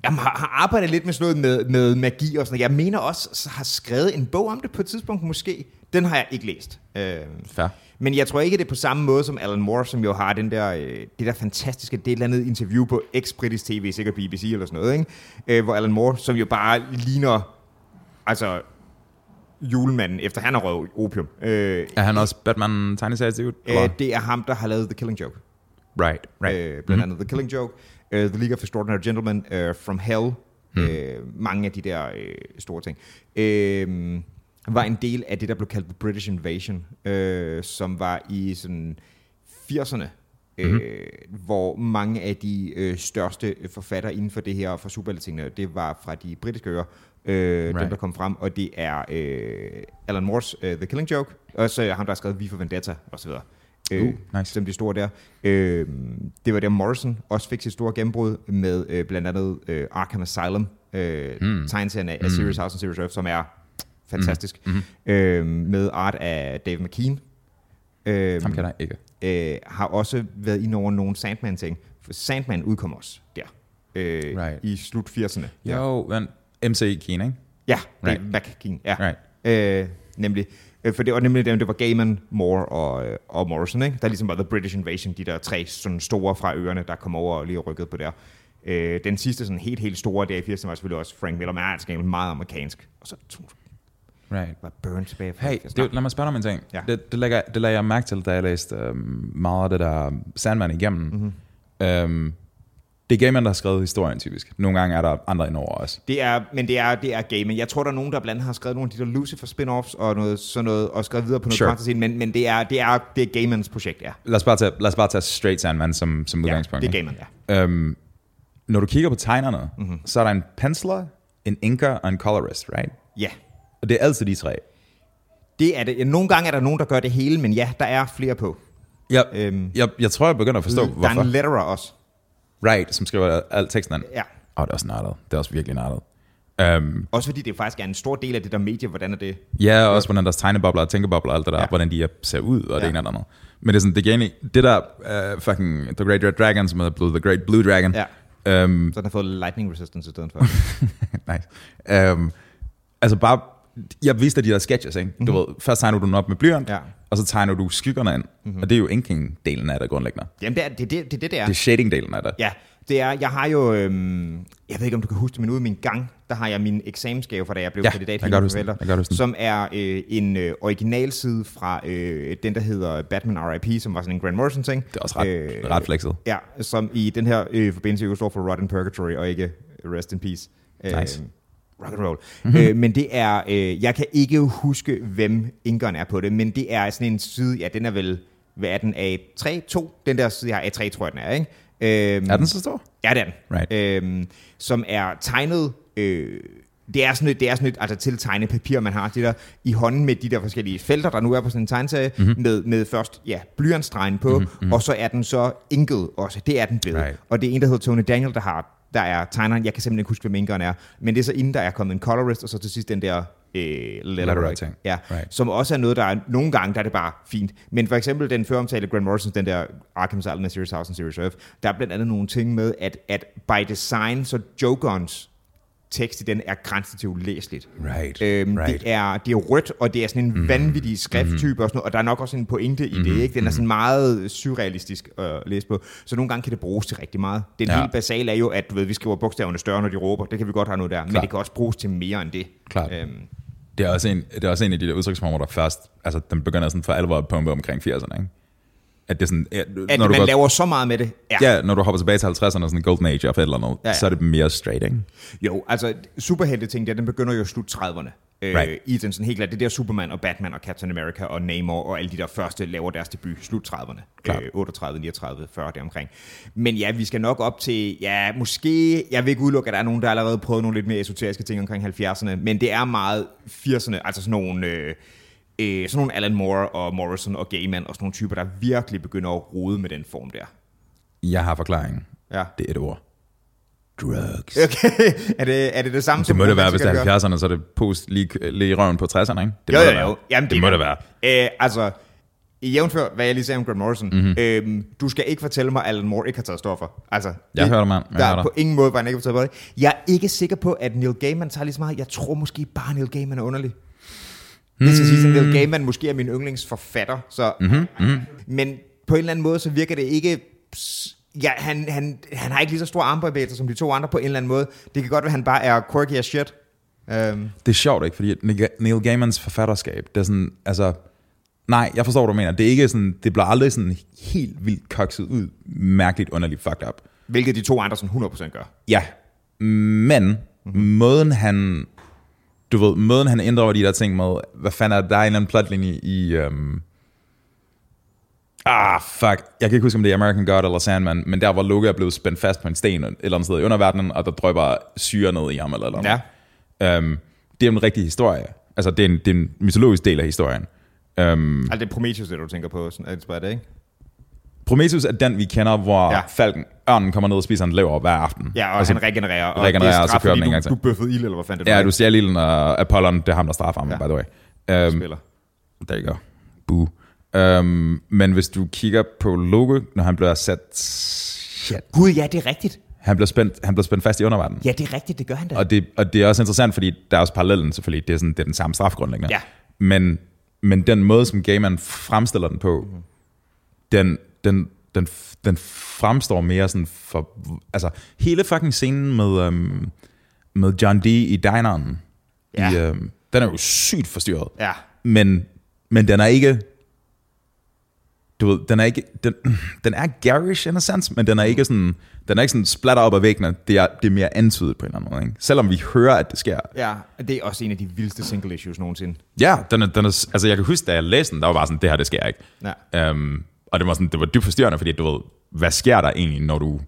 Jeg har, har arbejdet lidt med sådan noget med, med magi og sådan noget. Jeg mener også, så har skrevet en bog om det på et tidspunkt måske. Den har jeg ikke læst. Øh, Fair. men jeg tror ikke, det er på samme måde som Alan Moore, som jo har den der, øh, det der fantastiske, det er et eller andet interview på eks-britisk tv, sikkert BBC eller sådan noget, ikke? Øh, hvor Alan Moore, som jo bare ligner, altså, julemanden, efter han har røvet opium. Øh, Er han også Batman tegneserie øh, det er ham, der har lavet The Killing Joke. Right, right. Øh, blandt andet The Killing Joke, uh, The League of Extraordinary Gentlemen, uh, From Hell, mm. uh, mange af de der uh, store ting. Uh, var en del af det, der blev kaldt The British Invasion, uh, som var i sådan 80'erne, mm-hmm. uh, hvor mange af de uh, største forfattere inden for det her, for superheltetingene, det var fra de britiske øer, uh, right. dem der kom frem, og det er uh, Alan Moores uh, The Killing Joke, og så ham, der har skrevet V for Vendetta, osv. Uh, nice. Som de store der. Øh, det var der Morrison også fik sit store gennembrud med øh, blandt andet øh, Arkham Asylum, øh, mm. tegneserien af, af Serious House and Serious Earth, som er fantastisk. Mm. Øh, med art af Dave McKean. Øh, Ham kan jeg ikke. øh, har også været inde over nogle Sandman-ting. For Sandman udkom også der. Øh, Right. I slut 80'erne. Ja, Jo, men MC Keen, ikke? ja det Right. er McKean. Ja. Right. Øh, nemlig. Øh, For det var nemlig dem, det var Gaiman, Moore og, øh, og Morrison, ikke? der ligesom var The British Invasion, de der tre sådan store fra øerne, der kom over og lige rykkede på der. Øh, den sidste sådan helt, helt store der i 80'erne var selvfølgelig også Frank Miller, men er altså meget amerikansk. Og så Right. var Burn tilbage. fra Hey, 80'erne. det, lad mig spørge om en ting. Ja. Det, det, lægger, det lagde jeg mærke til, da jeg læste øhm, meget af det der Sandman igennem. Mm-hmm. Øhm, det er Gaiman, der har skrevet historien typisk. Nogle gange er der andre indover også. Det er, men det er, det er gaming. Jeg tror, der er nogen, der blandt andet har skrevet nogle af de der Lucifer spin-offs og noget, sådan noget, og skrevet videre på noget Sure. fantasy, men, men det, er, det, er, det er Gaimans projekt, ja. Lad os bare tage, lad os bare tage Straight Sandman som, som ja udgangspunkt. det er? Gaiman, ja. Øhm, når du kigger på tegnerne, mm-hmm. så er der en penciler, en inker og en colorist, right? Ja, Og det er altid de tre. det er det. Nogle gange er der nogen, der gør det hele, men ja, der er flere på. Jeg, Øhm, jeg, jeg tror, jeg begynder at forstå, der er hvorfor. en letterer også. Right, som skriver al teksten. Ja. Oh, det er også nørdet. Det er også virkelig nørdet. Um, Også fordi det faktisk er en stor del af det der medie, hvordan er det? ja, og også hvordan deres tegnebobler og tænkebobler og alt det der, Ja. hvordan de er- ser ud og ja. det ene og det andet. Men det er sådan, det egentlig, det der uh, fucking The Great Red Dragon, som er blevet The Great Blue Dragon. Ja. Um, Så den har fået lightning resistance i stedet for. nice. Um, altså bare, jeg vidste de der sketches, ikke? Du ved, først tegner du den op med blyant, Ja. Og så tegner du skyggerne ind. Mm-hmm. Og det er jo inking-delen af det grundlæggende. Jamen, det er det, det, det, det, det er. Det er shading-delen af det. Ja, det er, jeg har jo, øhm, jeg ved ikke om du kan huske det, men ude i min gang, der har jeg min eksamensgave fra da jeg blev Ja, kandidat jeg kan Jeg den. som er øh, en øh, originalside fra øh, den, der hedder Batman R.I.P., som var sådan en Grant Morrison ting. Det er også ret, øh, ret flexet. Ja, som i den her øh, forbindelse jo står for Rotten Purgatory, og ikke rest in peace. Nice. Øh, rock and roll. Mm-hmm. Øh, men det er, øh, jeg kan ikke huske, hvem inkeren er på det, men det er sådan en side, ja, den er vel, hvad er den, A3, 2? Den der side, jeg har A3, tror jeg, den er, ikke? Øhm, Er den så stor? Ja, det er den. Right. Øhm, som er tegnet... Øh, det er sådan et, det er sådan et altså til tegnepapir, man har det der i hånden med de der forskellige felter, der nu er på sådan en tegneserie, Mhm. mm-hmm. med, med først ja, blyantstregen på, mm-hmm. og så er den så inket også. Det er den blevet. Right. Og det er en, der hedder Tony Daniel, der har der er tegneren. Jeg kan simpelthen ikke huske, hvem inkeren er. Men det er så inden, der er kommet en colorist, og så til sidst den der øh, letter Letter write. ting. Ja, Right. som også er noget, der er nogle gange, der er det bare fint. Men for eksempel den føromtalte Grant Morrison, den der Arkham Asylum Series House and Series Earth, der er blandt andet nogle ting med, at, at by design, så Jokers tekst i den er grænsen til ulæseligt. Right, Øhm, right. det, er, det er rødt, og det er sådan en mm. vanvittig skrifttype og sådan noget, og der er nok også en pointe i det, ikke? Den er sådan meget surrealistisk at læse på, så nogle gange kan det bruges til rigtig meget. Den Ja. helt basale er jo, at du ved, vi skriver bogstaverne større, når de råber, det kan vi godt have noget der, men Klart. det kan også bruges til mere end det. Klart. Øhm, Det er også en, det er også en af de der udtryksformer, der først, altså den begynder sådan for alvor at pumpe omkring 80'erne, ikke? At det er sådan, at når man går, laver så meget med det. Ja. ja, når du hopper tilbage til 50'erne og sådan en golden age of et eller andet, Ja, ja. så er det mere straight, ikke? Jo, altså superhelte ting der, den begynder jo i slut 30'erne. Øh, Right. I den sådan helt klart, det der Superman og Batman og Captain America og Namor og alle de der første laver deres debut slut 30'erne. Klart. Øh, 38, 39, 40 deromkring. Men ja, vi skal nok op til, ja, måske, jeg vil ikke udelukke, at der er nogen, der allerede prøvet nogle lidt mere esoteriske ting omkring 70'erne, men det er meget 80'erne, altså sådan nogle... Øh, øh, sådan nogle Alan Moore og Morrison og Gaiman og sådan nogle typer, der virkelig begynder at rode med den form der. Jeg har forklaringen. Ja. Det er et ord. Drugs. Okay, er det er det, det samme Det må det være, hvis det er gør? 70'erne, så er det post lige, lige i røven på 60'erne, ikke? Det jo, må jo, det være. jo. Jamen, det, må det være. Øh, altså, i jævnfør, hvad jeg lige sagde om Grant Morrison, Mhm. mm-hmm. øhm, du skal ikke fortælle mig, at Alan Moore ikke har taget stoffer. Altså, Jeg hører dig, mand. Jeg der hører er på ingen måde, hvor han ikke har taget på det. Jeg er ikke sikker på, at Neil Gaiman tager lige så meget. Jeg tror måske bare, Neil Gaiman er underlig. Det skal sige, at Neil Gaiman måske er min yndlingsforfatter. Så, Mhm, mm-hmm. Men på en eller anden måde, så virker det ikke... Ja, han, han, han har ikke lige så store armbøjbevægelser som de to andre på en eller anden måde. Det kan godt være, at han bare er quirky as shit. Um, Det er sjovt, ikke? Fordi Neil Gaimans forfatterskab, det er sådan, altså... Nej, jeg forstår, hvad du mener. Det er ikke sådan, det bliver aldrig sådan helt vildt kokset ud, mærkeligt, underligt fucked up. hvilket de to andre sådan 100% gør. Ja, men mm-hmm. måden han, du ved, måden han inddrager de der ting med, hvad fanden er der er en eller anden plotlinje i, um, ah fuck, jeg kan ikke huske om det er American God eller Sandman, men der hvor Loki er blevet spændt fast på en sten et eller andet sted i underverdenen, og der drøber syre ned i ham eller noget. Ja. Um, det er en rigtig historie. Altså, det er en, det er en mytologisk del af historien. Um, Altså, det er Prometheus, det du tænker på, sådan, det det, ikke? Prometheus er den, vi kender, hvor ja. falken, ørnen kommer ned og spiser en lever hver aften. Ja, og, og så, han regenererer. Og regenererer, det er og så kører den en du, gang til. du bøffede ild, eller hvad fanden det Ja, var, du ser Lillen og Apollon, det er ham, der straffer ham, Ja. ja. by the way. Um, spiller. der go. Boo. Um, men hvis du kigger på Loke, når han bliver sat... Shit. Gud, ja, det er rigtigt. Han bliver spændt, han bliver spændt fast i underverdenen. Ja, det er rigtigt, det gør han da. Og det, og det er også interessant, fordi der er også parallellen selvfølgelig. Det er, sådan, det er den samme strafgrundlæggende. Ja. Men, men den måde, som Gaiman fremstiller den på, mm. den, den, den, den fremstår mere sådan for... Altså, hele fucking scenen med, um, med John D. i dineren, Ja. i, um, den er jo sygt forstyrret. Ja. Men, men den er ikke... Du ved, den er ikke... Den, den er garish in a sense, men den er ikke sådan... Den er ikke sådan splatter op af væggene. Det er, det er mere antydet på en eller anden måde. Ikke? Selvom vi hører, at det sker. Ja, det er også en af de vildeste single issues nogensinde. Ja, den er, den er, altså jeg kan huske, da jeg læste den, der var bare sådan, det her, det sker ikke. Ja. Um, og det var, sådan, det var dybt forstyrrende, fordi du ved, hvad sker der egentlig, når du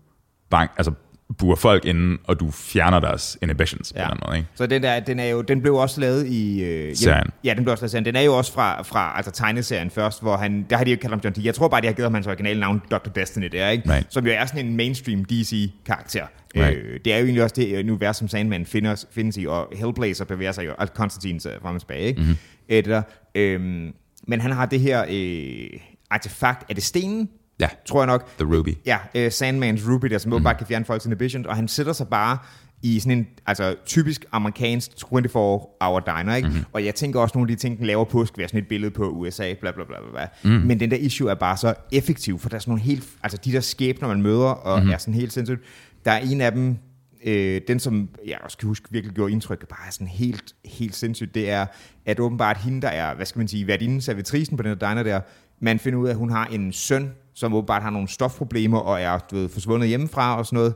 bank, altså, burer folk inden, og du fjerner deres inhibitions på Ja. en eller anden måde, ikke? Så den der, den er jo, den blev også lavet i... Øh, Serien. Ja, den blev også lavet i serien. Den er jo også fra, fra altså, tegneserien først, hvor han... Der har de jo kaldt ham John D. Jeg tror bare, de har givet ham hans originale navn, Dr. Destiny, der, ikke? Right. Som jo er sådan en mainstream DC-karakter. Right. Øh, det er jo egentlig også det univers, som Sandman findes, findes i, og Hellblazer bevæger sig jo, altså Constantines øh, frem og tilbage, ikke? Mm-hmm. Det der. Øhm, men han har det her øh, artefakt, er det stenen? Ja, Tror jeg nok. The Ruby. Ja, uh, Sandmans Ruby, der som mm. åbenbart kan fjerne folks inhibition, og han sætter sig bare i sådan en altså, typisk amerikansk 24-hour diner, ikke? Mm-hmm. Og jeg tænker også, nogle af de ting, den laver på, skal være sådan et billede på USA, bla bla bla bla. Mm. Men den der issue er bare så effektiv, for der er sådan nogle helt, altså de der skæbner, man møder, og mm-hmm. er sådan helt sindssygt. Der er en af dem, øh, den som jeg også kan huske virkelig gjorde indtryk, bare er sådan helt, helt sindssygt, det er, at åbenbart hende, der er, hvad skal man sige, været inden servitrisen på den der diner der, man finder ud af, at hun har en søn, som åbenbart har nogle stofproblemer og er du ved, forsvundet hjemmefra og sådan noget.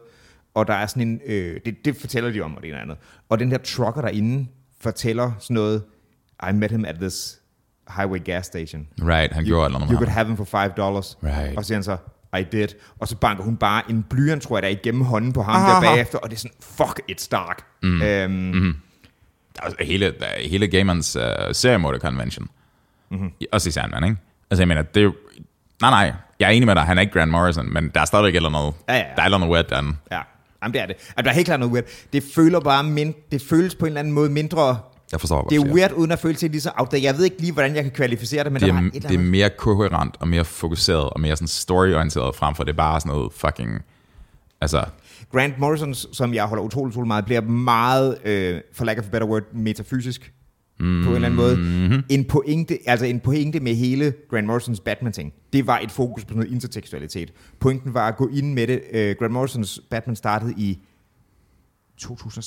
og der er sådan en, øh, det, det fortæller de om, og det ene andet. Og den der trucker derinde fortæller sådan noget, I met him at this highway gas station. Right, han gjorde andet You could have him for five dollars. Right. Og så siger han så, I did. Og så banker hun bare en blyant, tror jeg, der er igennem hånden på ham Aha. der bagefter, og det er sådan, fuck, it's dark. Mm. Øhm, mm-hmm. Altså, hele, der er hele Gamers uh, seriemorder convention. Mm-hmm. Også i Sandman, ikke? Altså, jeg mener, det er jo... Nej, nej, jeg er enig med dig, han er ikke Grant Morrison, men der er stadigvæk eller noget, Ja, ja, ja. der er eller andet weird den. Ja, Jamen, det er det. Altså, der er helt klart noget weird. Det føler bare mind, det føles på en eller anden måde mindre... Jeg forstår, hvad Det er weird, uden at føle sig lige så out there. Jeg ved ikke lige, hvordan jeg kan kvalificere det, men det der er, et eller det er mere koherent og mere fokuseret og mere sådan storyorienteret frem for det er bare sådan noget fucking... Altså, Grant Morrison, som jeg holder utrolig, utrolig meget, bliver meget, øh, for lack of a better word, metafysisk mm, på en eller anden måde. Mm-hmm. En, pointe, altså en pointe med hele Grant Morrisons Batman-ting, det var et fokus på noget intertekstualitet. Pointen var at gå ind med det. Øh, Grant Morrisons Batman startede i 2000...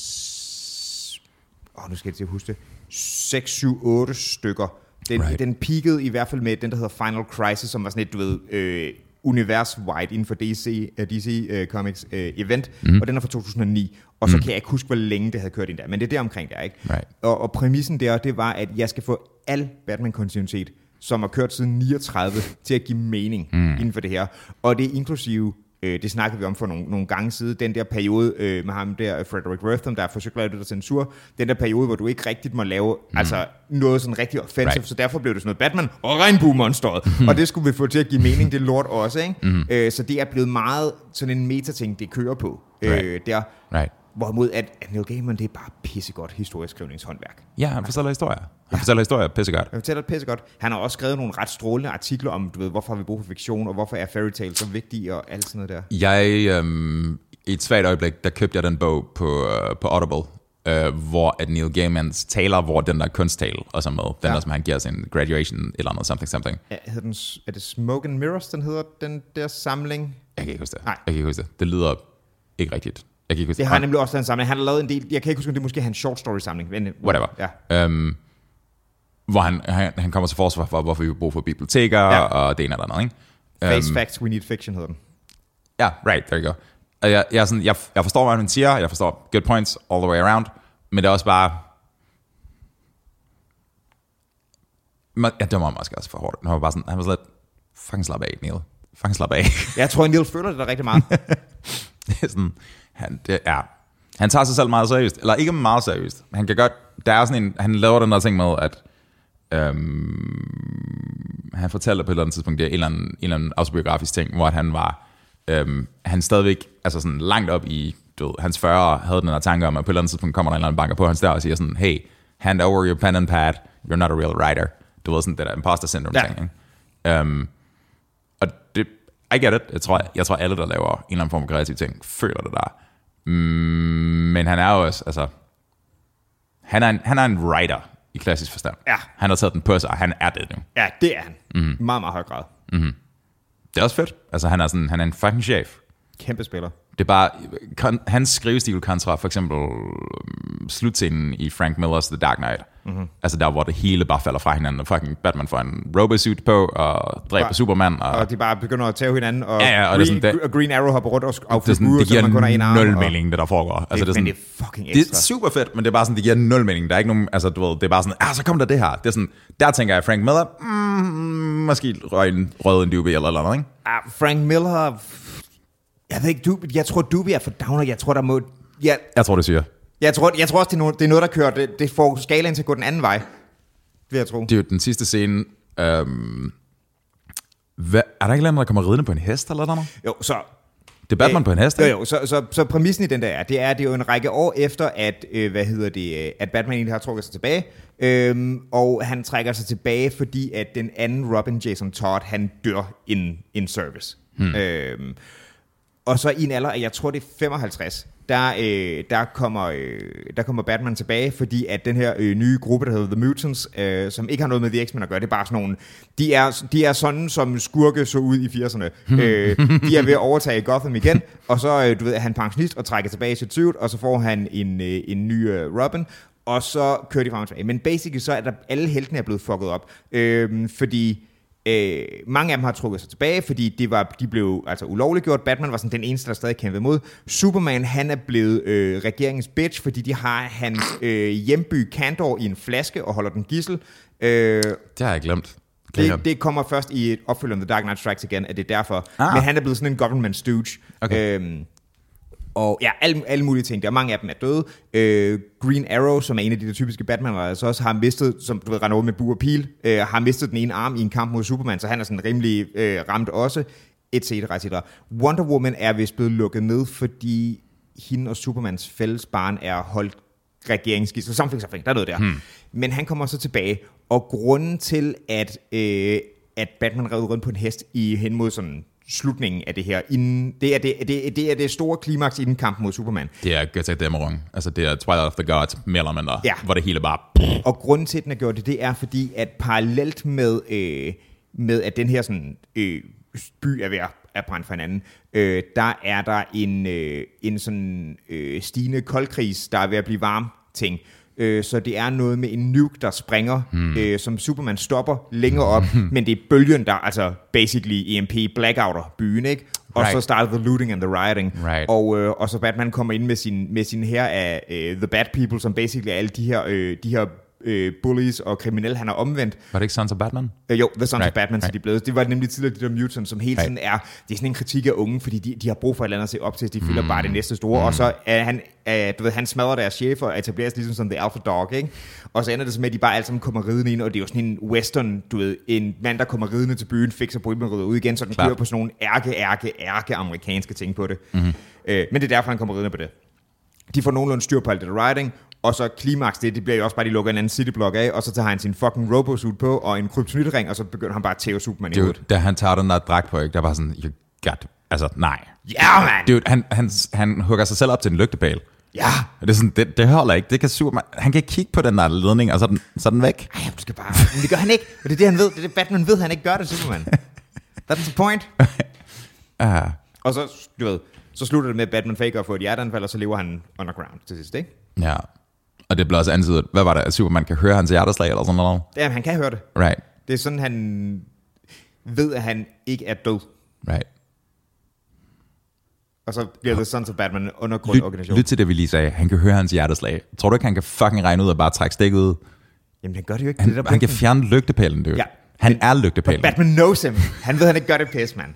Åh, nu skal jeg til at huske det. 6, 7, 8 stykker. Den, right. den peakede i hvert fald med den, der hedder Final Crisis, som var sådan et, du ved, øh, univers-wide inden for DC, uh, DC uh, Comics uh, event, mm. og den er fra 2009. Og så mm. kan jeg ikke huske, hvor længe det havde kørt ind der, men det er der omkring der, ikke? Right. Og, og præmissen der, det var, at jeg skal få al Batman-kontinuitet, som har kørt siden 39, til at give mening mm. inden for det her. Og det er inklusive Øh, det snakkede vi om for nogle, nogle gange siden. Den der periode øh, med ham der, Frederick Wortham, der har forsøgt at lave censur. Den der periode, hvor du ikke rigtigt må lave mm. altså, noget sådan rigtig offensive. Right. Right. Så derfor blev det sådan noget Batman og regnbuemonsteret. og det skulle vi få til at give mening, det lort også. Ikke? Mm. Øh, så det er blevet meget sådan en metating, det kører på. Right. Øh, der. right. Hvorimod at, Neil Gaiman, det er bare pissegodt historieskrivningshåndværk. Ja, han fortæller historier. Han fortæller historier pissegodt. Jeg fortæller pissegodt. Han har også skrevet nogle ret strålende artikler om, du ved, hvorfor har vi brug for fiktion, og hvorfor er fairy tale så vigtige, og alt sådan noget der. Jeg, øhm, i et svagt øjeblik, der købte jeg den bog på, øh, på Audible, øh, hvor at Neil Gaimans taler, hvor den der kunsttale også er med. Den Ja. der, som han giver sin graduation, et eller andet, something, something. Er, hedder den, er det Smoke and Mirrors, den hedder, den der samling? Jeg kan ikke huske det. Nej. Jeg kan ikke huske det. Det lyder ikke rigtigt. Jeg kan ikke huske Det har han nemlig også lavet en samling. Han har lavet en del, jeg kan ikke huske, om det er måske hans short story samling. Men, Whatever. Ja. Øhm, hvor han, han, han kommer til forsvar for, hvorfor vi har brug for biblioteker, Ja. og det ene eller andet, ikke? Face Øhm, Facts, We Need Fiction hedder den. Ja, right, there you go. Og Jeg, jeg, er sådan, jeg, jeg forstår, hvad han siger, jeg forstår good points all the way around, men det er også bare... Det var måske også for hårdt. Han var bare sådan, han var sådan lidt, fucking slap af, Neil. Fucking slap af. Jeg tror, Neil føler det der rigtig meget. det er sådan, han, det, ja, han tager sig selv meget seriøst, eller ikke meget seriøst. Han kan godt, der er sådan en, han laver den der ting med, at øhm, han fortæller på et eller andet tidspunkt, det er en eller anden, en eller anden autobiografisk ting, hvor han var, øhm, han stadigvæk, altså sådan langt op i, du ved, hans 40 havde den der tanke om, at på et eller andet tidspunkt kommer der en eller anden banker på hans dør og siger sådan, hey, hand over your pen and pad, you're not a real writer. Du ved sådan det der imposter syndrome Ja. ting, ikke? Um, og det, I get it. Jeg tror, jeg tror alle, der laver en eller anden form for kreativ ting, føler det der. Mm, men han er jo også, altså, han er en, han er en writer i klassisk forstand. Ja. Han har taget den på sig, og han er det nu. ja, det er han. Mhm. Mm. Meget, meget høj grad. Det er også fedt. Altså, han er, sådan, han er en fucking chef. Kæmpe spiller. Det er bare, kon, hans skrivestil kontra for eksempel øhm, slutscenen i Frank Millers The Dark Knight. Mhm. Mm-hmm. Altså der, hvor det hele bare falder fra hinanden, og fucking Batman får en robosuit på, og dræber Bare- Superman, og, Og de bare begynder at tage hinanden, og, Ja, ja, og Green, det sådan, det- og Green Arrow hopper rundt og det, er affylder sådan, det man kun en giver arm. nul mening, det der foregår. Altså, Det, det, er sådan, men det er fucking det er ekstra. super fedt, men det er bare sådan, det giver nul mening. Der er ikke nogen, altså du ved, det er bare sådan, ah, så kom der det her. Det er sådan, der tænker jeg, Frank Miller, mm, måske røg en rød en dubie eller eller andet, ikke? Ah, Frank Miller... Jeg ved ikke, du, jeg tror, Doobie er for downer. Jeg tror, der må... Jeg, Jeg tror, det siger. jeg, tror, jeg tror også, det er, noget, det er noget, der kører... Det, det får skalaen til at gå den anden vej. Vil jeg tro. Det er jo den sidste scene, øhm, hvad, er der ikke noget, der kommer ridende på en hest eller noget? Jo, så... Det er Batman på en hest, Jo, ikke? jo, så, så, så præmissen i den der er, det er, det er jo en række år efter, at, øh, hvad hedder det, øh, at Batman egentlig har trukket sig tilbage, øhm, og han trækker sig tilbage, fordi at den anden Robin, Jason Todd, han dør in, in service. Hmm. Øhm, og så i en alder jeg tror det er 55, der, øh, der, kommer, øh, der kommer Batman tilbage, fordi at den her øh, nye gruppe, der hedder The Mutants, øh, som ikke har noget med The X-Men at gøre, det er bare sådan nogle, de er, de er sådan, som skurke så ud i 80'erne. øh, de er ved at overtage Gotham igen, og så øh, du ved, er han pensionist og trækker tilbage sit suit, og så får han en, øh, en ny øh, Robin, og så kører de frem og tilbage. Men basically så er der, alle heltene er blevet fucket op, øh, fordi Øh, mange af dem har trukket sig tilbage, fordi det var, de blev altså ulovligt gjort. Batman var sådan den eneste, der stadig kæmpede imod. Superman, han er blevet øh, regeringens bitch, fordi de har hans øh, hjemby Kandor i en flaske og holder den gissel. Øh, Det har jeg glemt. Det, det kommer først i et opfølger The Dark Knight Strikes Again, at det er derfor. Ah. Men han er blevet sådan en government stooge. Okay. Øhm, og ja, alle, alle mulige ting. Der er mange af dem er døde. Øh, Green Arrow, som er en af de der typiske batman altså også har mistet, som du ved, render over med bu og pil, øh, har mistet den ene arm i en kamp mod Superman, så han er sådan rimelig øh, ramt også, et cetera, et cetera. Wonder Woman er vist blevet lukket ned, fordi hende og Supermans fælles barn er holdt regeringsgidsel. Something, something, der er noget der. Hmm. Men han kommer så tilbage, og grunden til, at, øh, at Batman rev rundt på en hest i hen mod sådan slutningen af det her, inden, det, er det, det, det er det store klimaks inden kampen mod Superman. Det er Götze Dæmmerung. Altså, det er Twilight of the Gods, mere eller mindre. Ja. Hvor det hele bare... Og grunden til, at den har gjort det, det er fordi, at parallelt med, øh, med at den her sådan, øh, by er ved at brænde for hinanden, øh, der er der en, øh, en sådan øh, stigende koldkris, der er ved at blive varm ting. Øh, så det er noget med en nuke, der springer, hmm. øh, som Superman stopper længere op, men det er bølgen, der altså basically EMP blackouter byen, ikke? Og Right. så starter the looting and the rioting. Right. Og, øh, og så Batman kommer ind med sin, med sin her af øh, The Bad People, som basically er alle de her, øh, de her øh, bullies og kriminelle, han har omvendt. Var det ikke Sons of Batman? Øh, jo, The Sons right, of Batman, right. så de er blevet. Det var nemlig tidligere de der mutants, som hele Right. tiden er, det er sådan en kritik af unge, fordi de, de har brug for et eller andet at se op til, de føler mm. bare det næste store, mm. og så er han, er, du ved, han smadrer deres chefer og etableres ligesom som The Alpha Dog, ikke? Og så ender det så med, at de bare alle sammen kommer ridende ind, og det er jo sådan en western, du ved, en mand, der kommer ridende til byen, fikser rydder ud igen, så den kører på sådan nogle ærke, ærke, ærke amerikanske ting på det. Mm-hmm. Øh, men det er derfor, han kommer ridende på det. De får nogenlunde styr på alt det der riding, og så klimaks det, det bliver jo også bare, de lukker en anden cityblock af, og så tager han sin fucking robosuit på, og en kryptonitring, og så begynder han bare at tæve Superman i hovedet. da han tager den der dragt på, ikke, der var sådan, you got, altså nej. Ja, man! Dude, han, han, han hugger sig selv op til en lygtepæl. Ja! Og det, er sådan, det, det holder ikke. Det kan Superman, han kan kigge på den der ledning, og så er den, så er den væk. Ej, du skal bare... Men det gør han ikke, og det er det, han ved. Det er det, Batman ved, han ikke gør det, Superman. That's the point. Uh, Og så, du ved, så slutter det med, at Batman faker at få et hjerteanfald, og så lever han underground til sidst, ikke? ja. Og det bliver også antydet, hvad var det, at Superman kan høre hans hjerteslag eller sådan noget? Jamen, han kan høre det. Right, Det er sådan, han ved, at han ikke er død. right. Og så bliver The Sons of Batman en Lyt, undergrundorganisation. lyt til det, vi lige sagde. Han kan høre hans hjerteslag. Tror du ikke, han kan fucking regne ud og bare trække stikket ud? Jamen, han gør det jo ikke. Han, det er der han kan fjerne lygtepælen, dude. Ja. Han Men- er lygtepælen. Batman knows him. Han ved, han ikke gør det pis, mand.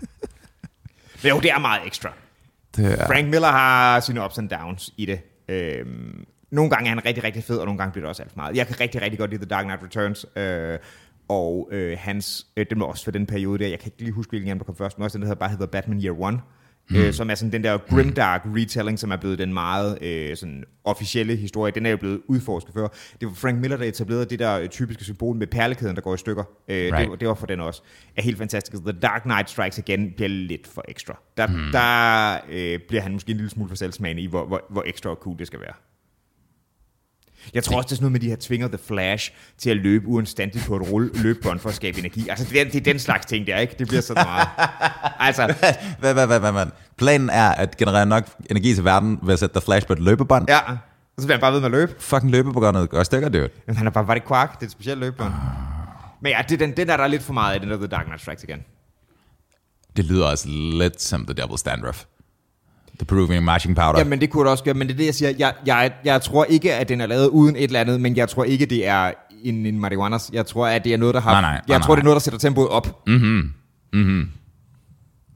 Men jo, det er meget ekstra. Det er, Frank Miller har sine ups and downs i det. Øhm, nogle gange er han rigtig, rigtig fed, og nogle gange bliver det også alt for meget. Jeg kan rigtig, rigtig godt lide The Dark Knight Returns, øh, og øh, hans, øh, den var også for den periode der, jeg kan ikke lige huske, hvilken af dem, der kom først, men også den, der hedder, bare hedder Batman Year One, mm. øh, som er sådan den der grimdark retelling, som er blevet den meget øh, sådan officielle historie. Den er jo blevet udforsket før. Det var Frank Miller, der etablerede det der øh, typiske symbol med perlekæden, der går i stykker. Øh, right. Det, var- det var for den også. Er helt fantastisk. The Dark Knight Strikes Again bliver lidt for ekstra. Der, mm. der øh, bliver han måske en lille smule for selvsmagende i, hvor, hvor, hvor ekstra og cool det skal være. Jeg tror også, det er sådan noget med, de her tvinger The Flash til at løbe uanstændigt på et rulle, løbebånd for at skabe energi. Altså, det er, det er den slags ting der, ikke? Det bliver sådan meget. altså, hvad, hvad, hvad, hvad, hvad? Planen er at generere nok energi til verden ved at sætte The Flash på et løbebånd. ja. Og så bliver han bare ved med at løbe. Fucking løbebåndet går i stykker, dude. Men han er bare, var det Quark? Det er et specielt løbebånd. Men ja, det, den, den er der lidt for meget af, den der The Dark Knight Strikes Again. Det lyder også lidt som The Devil's Standoff. The Peruvian Marching Powder. Jamen, det kunne det også gøre, men det er det, jeg siger. Jeg, jeg, jeg tror ikke, at den er lavet uden et eller andet, men jeg tror ikke, det er en, en marihuanas. Jeg tror, at det er noget, der har... Nej, nej, nej, jeg nej, tror, det er nej. noget, der sætter tempoet op.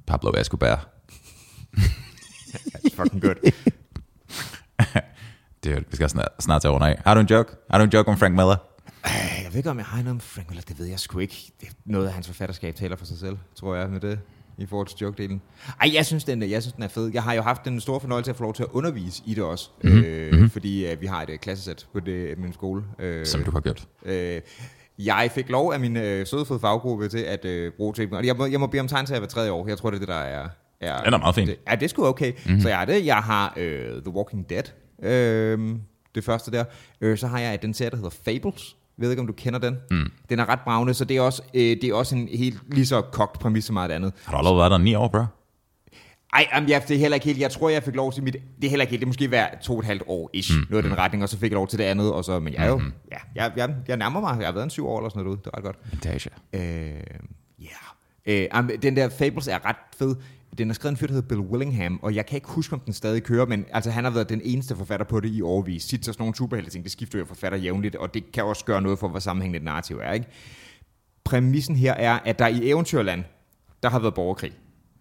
Pablo Escobar. That's fucking good. Dude, vi skal snart, snart tage rundt af. Har du en joke? Har du en joke om Frank Miller? Ej, Jeg ved ikke, om jeg har noget om Frank Miller. Det ved jeg sgu ikke. Det er noget af hans forfatterskab taler for sig selv, tror jeg, med det i forhold til joke-delen. Ej, jeg synes, den, er- jeg synes, den er fed. Jeg har jo haft den store fornøjelse at få lov til at undervise i det også. Mhm. Mm-hmm. Øh, fordi øh, vi har et øh, klassesæt på det, min skole. Øh, Som du har gjort. Øh, jeg fik lov af min øh, sødeføde faggruppe til at øh, bruge til Og jeg må, jeg må bede om tegn til at hver tredje år. Jeg tror, det er det, der er... er Den er meget fin. Det, ja, det er sgu okay. Mm-hmm. Så jeg har det. Jeg har øh, The Walking Dead. Øh, det første der. Øh, så har jeg den serie, der hedder Fables. Jeg ved ikke, om du kender den. Mm. Den er ret bravende, så det er også, øh, det er også en helt lige så kogt præmis som meget andet. Har du allerede været der ni år, bro? Ej, jamen, jeg, det er heller ikke helt. Jeg tror, jeg fik lov til mit... Det er heller ikke helt. Det er måske hver to og et halvt år ish. Mm. Noget i den retning, og så fik jeg lov til det andet. Og så, men jeg er jo... Ja, jeg, jeg, jeg nærmer mig. Jeg har været en syv år eller sådan noget derude. Det er ret godt. Vintage. Øh, Yeah. Øh, den der Fables er ret fed. Den er skrevet en fyr, der hedder Bill Willingham, og jeg kan ikke huske, om den stadig kører, men altså, han har været den eneste forfatter på det i årvis. Sitter sådan nogle superhelte ting, det skifter jo forfatter jævnligt, og det kan også gøre noget for, hvor sammenhængende et narrativ er. Ikke? Præmissen her er, at der i Eventyrland, der har været borgerkrig.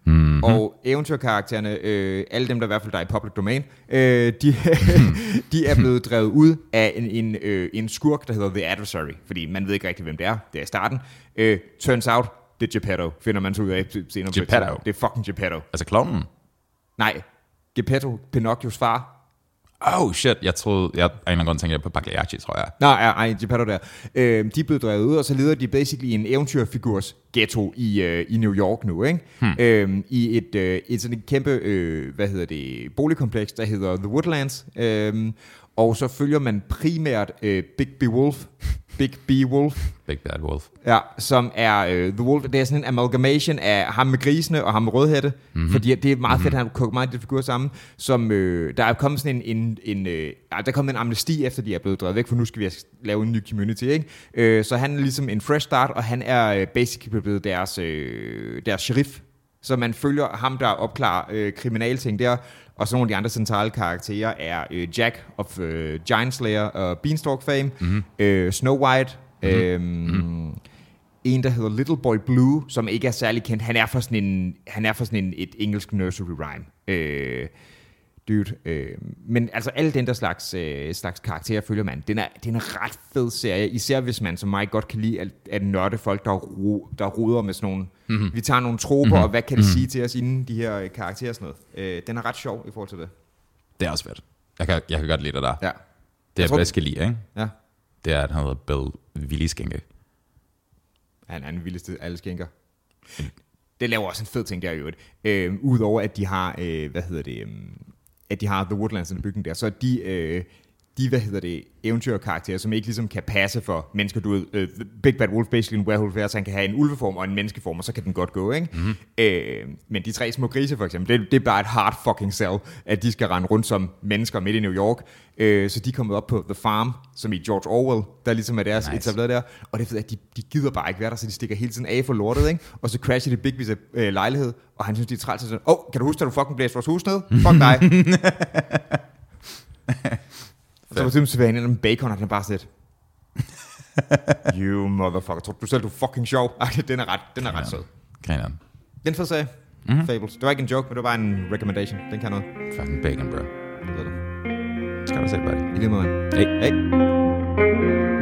Mm-hmm. Og eventyrkaraktererne, øh, alle dem, der i hvert fald der er i public domain, øh, de, de er blevet drevet ud af en, en, øh, en skurk, der hedder The Adversary, fordi man ved ikke rigtig, hvem det er. Det er i starten. Øh, turns out, det er Geppetto, finder man så ud af senere. Geppetto? Det er fucking Geppetto. Altså klovnen? Nej, Geppetto, Pinocchios far. Oh shit, jeg troede, jeg, af en eller anden grund tænkte jeg på Pagliacci, tror jeg. Nej, ja, ej, Geppetto der. Øh, de er blevet drevet ud, og så leder de basically en eventyrfigurs ghetto i, øh, i New York nu, ikke? Hmm. Øh, I et, øh, et sådan et kæmpe, øh, hvad hedder det, boligkompleks, der hedder The Woodlands. Øh, og så følger man primært øh, Big B. Wolf, Big B. Wolf, Big Bad Wolf. Ja, som er øh, The Wolf. Det er sådan en amalgamation af ham med grisene og ham med rødhætte. Mm-hmm. Fordi det er meget fedt, at han koger meget af de figurer sammen. Som, øh, der er kommet sådan en, en, en øh, der er kommet en amnesti efter, de er blevet drevet væk, for nu skal vi lave en ny community. Ikke? Øh, så han er ligesom en fresh start, og han er øh, basically blevet deres, øh, deres sheriff. Så man følger ham, der opklarer øh, kriminalting der. Og så nogle af de andre centrale karakterer er øh, Jack of øh, Giant Slayer og Beanstalk fame, mm-hmm. øh, Snow White, mm-hmm. Øh, mm-hmm. en der hedder Little Boy Blue, som ikke er særlig kendt. Han er for sådan en, han er for sådan en, et engelsk nursery rhyme. Øh, dude. Øh, men altså alle den der slags, øh, slags karakterer følger man. Den er, den er ret fed serie, især hvis man som mig godt kan lide at, at nørde folk, der, ro, der roder med sådan nogle... Mm-hmm. Vi tager nogle troper, mm-hmm. og hvad kan det Mhm. sige til os inden de her øh, karakterer og sådan noget. Øh, den er ret sjov i forhold til det. Det er også fedt. Jeg kan, jeg kan godt lide det der. Ja. Det Jeg jeg tror- bedst kan lide, ikke? Ja. Det er, at han hedder Bill Williskænke. Han er den vildeste alle skænker. Det laver også en fed ting der i øvrigt. Øh, Udover at de har, øh, hvad hedder det, øh, at de har The Woodlands, i bygningen der, så er de, øh, de, hvad hedder det, eventyrkarakterer, som ikke ligesom kan passe for mennesker, du ved, øh, Big Bad Wolf, basically en werewolf, er, så han kan have en ulveform og en menneskeform, og så kan den godt gå, ikke? Mm-hmm. Øh, men de tre små grise, for eksempel, det, det er bare et hard fucking sell, at de skal rende rundt som mennesker midt i New York. Øh, så de er kommet op på The Farm, som i George Orwell, der ligesom er deres Nice. etableret der. Og det er fedt, at de, de gider bare ikke være der, så de stikker hele tiden af for lortet, ikke? Og så crasher de Big B's øh, lejlighed, og han synes, de er træls. og sådan, Åh, oh, kan du huske, at du fucking blæste vores hus ned? Fuck dig. Og så var det ind med bacon, og den er bare sådan lidt, You motherfucker. Tror du selv, du er fucking sjov? Ej, den er ret, den er ret sød. Grineren. Den fed serie. Mm-hmm. Fables. Det var ikke en joke, men det var bare en recommendation. Den kan noget. Fucking bacon, bro. Det ved du. Skal du se, buddy. I lige måde. Hey. Hej.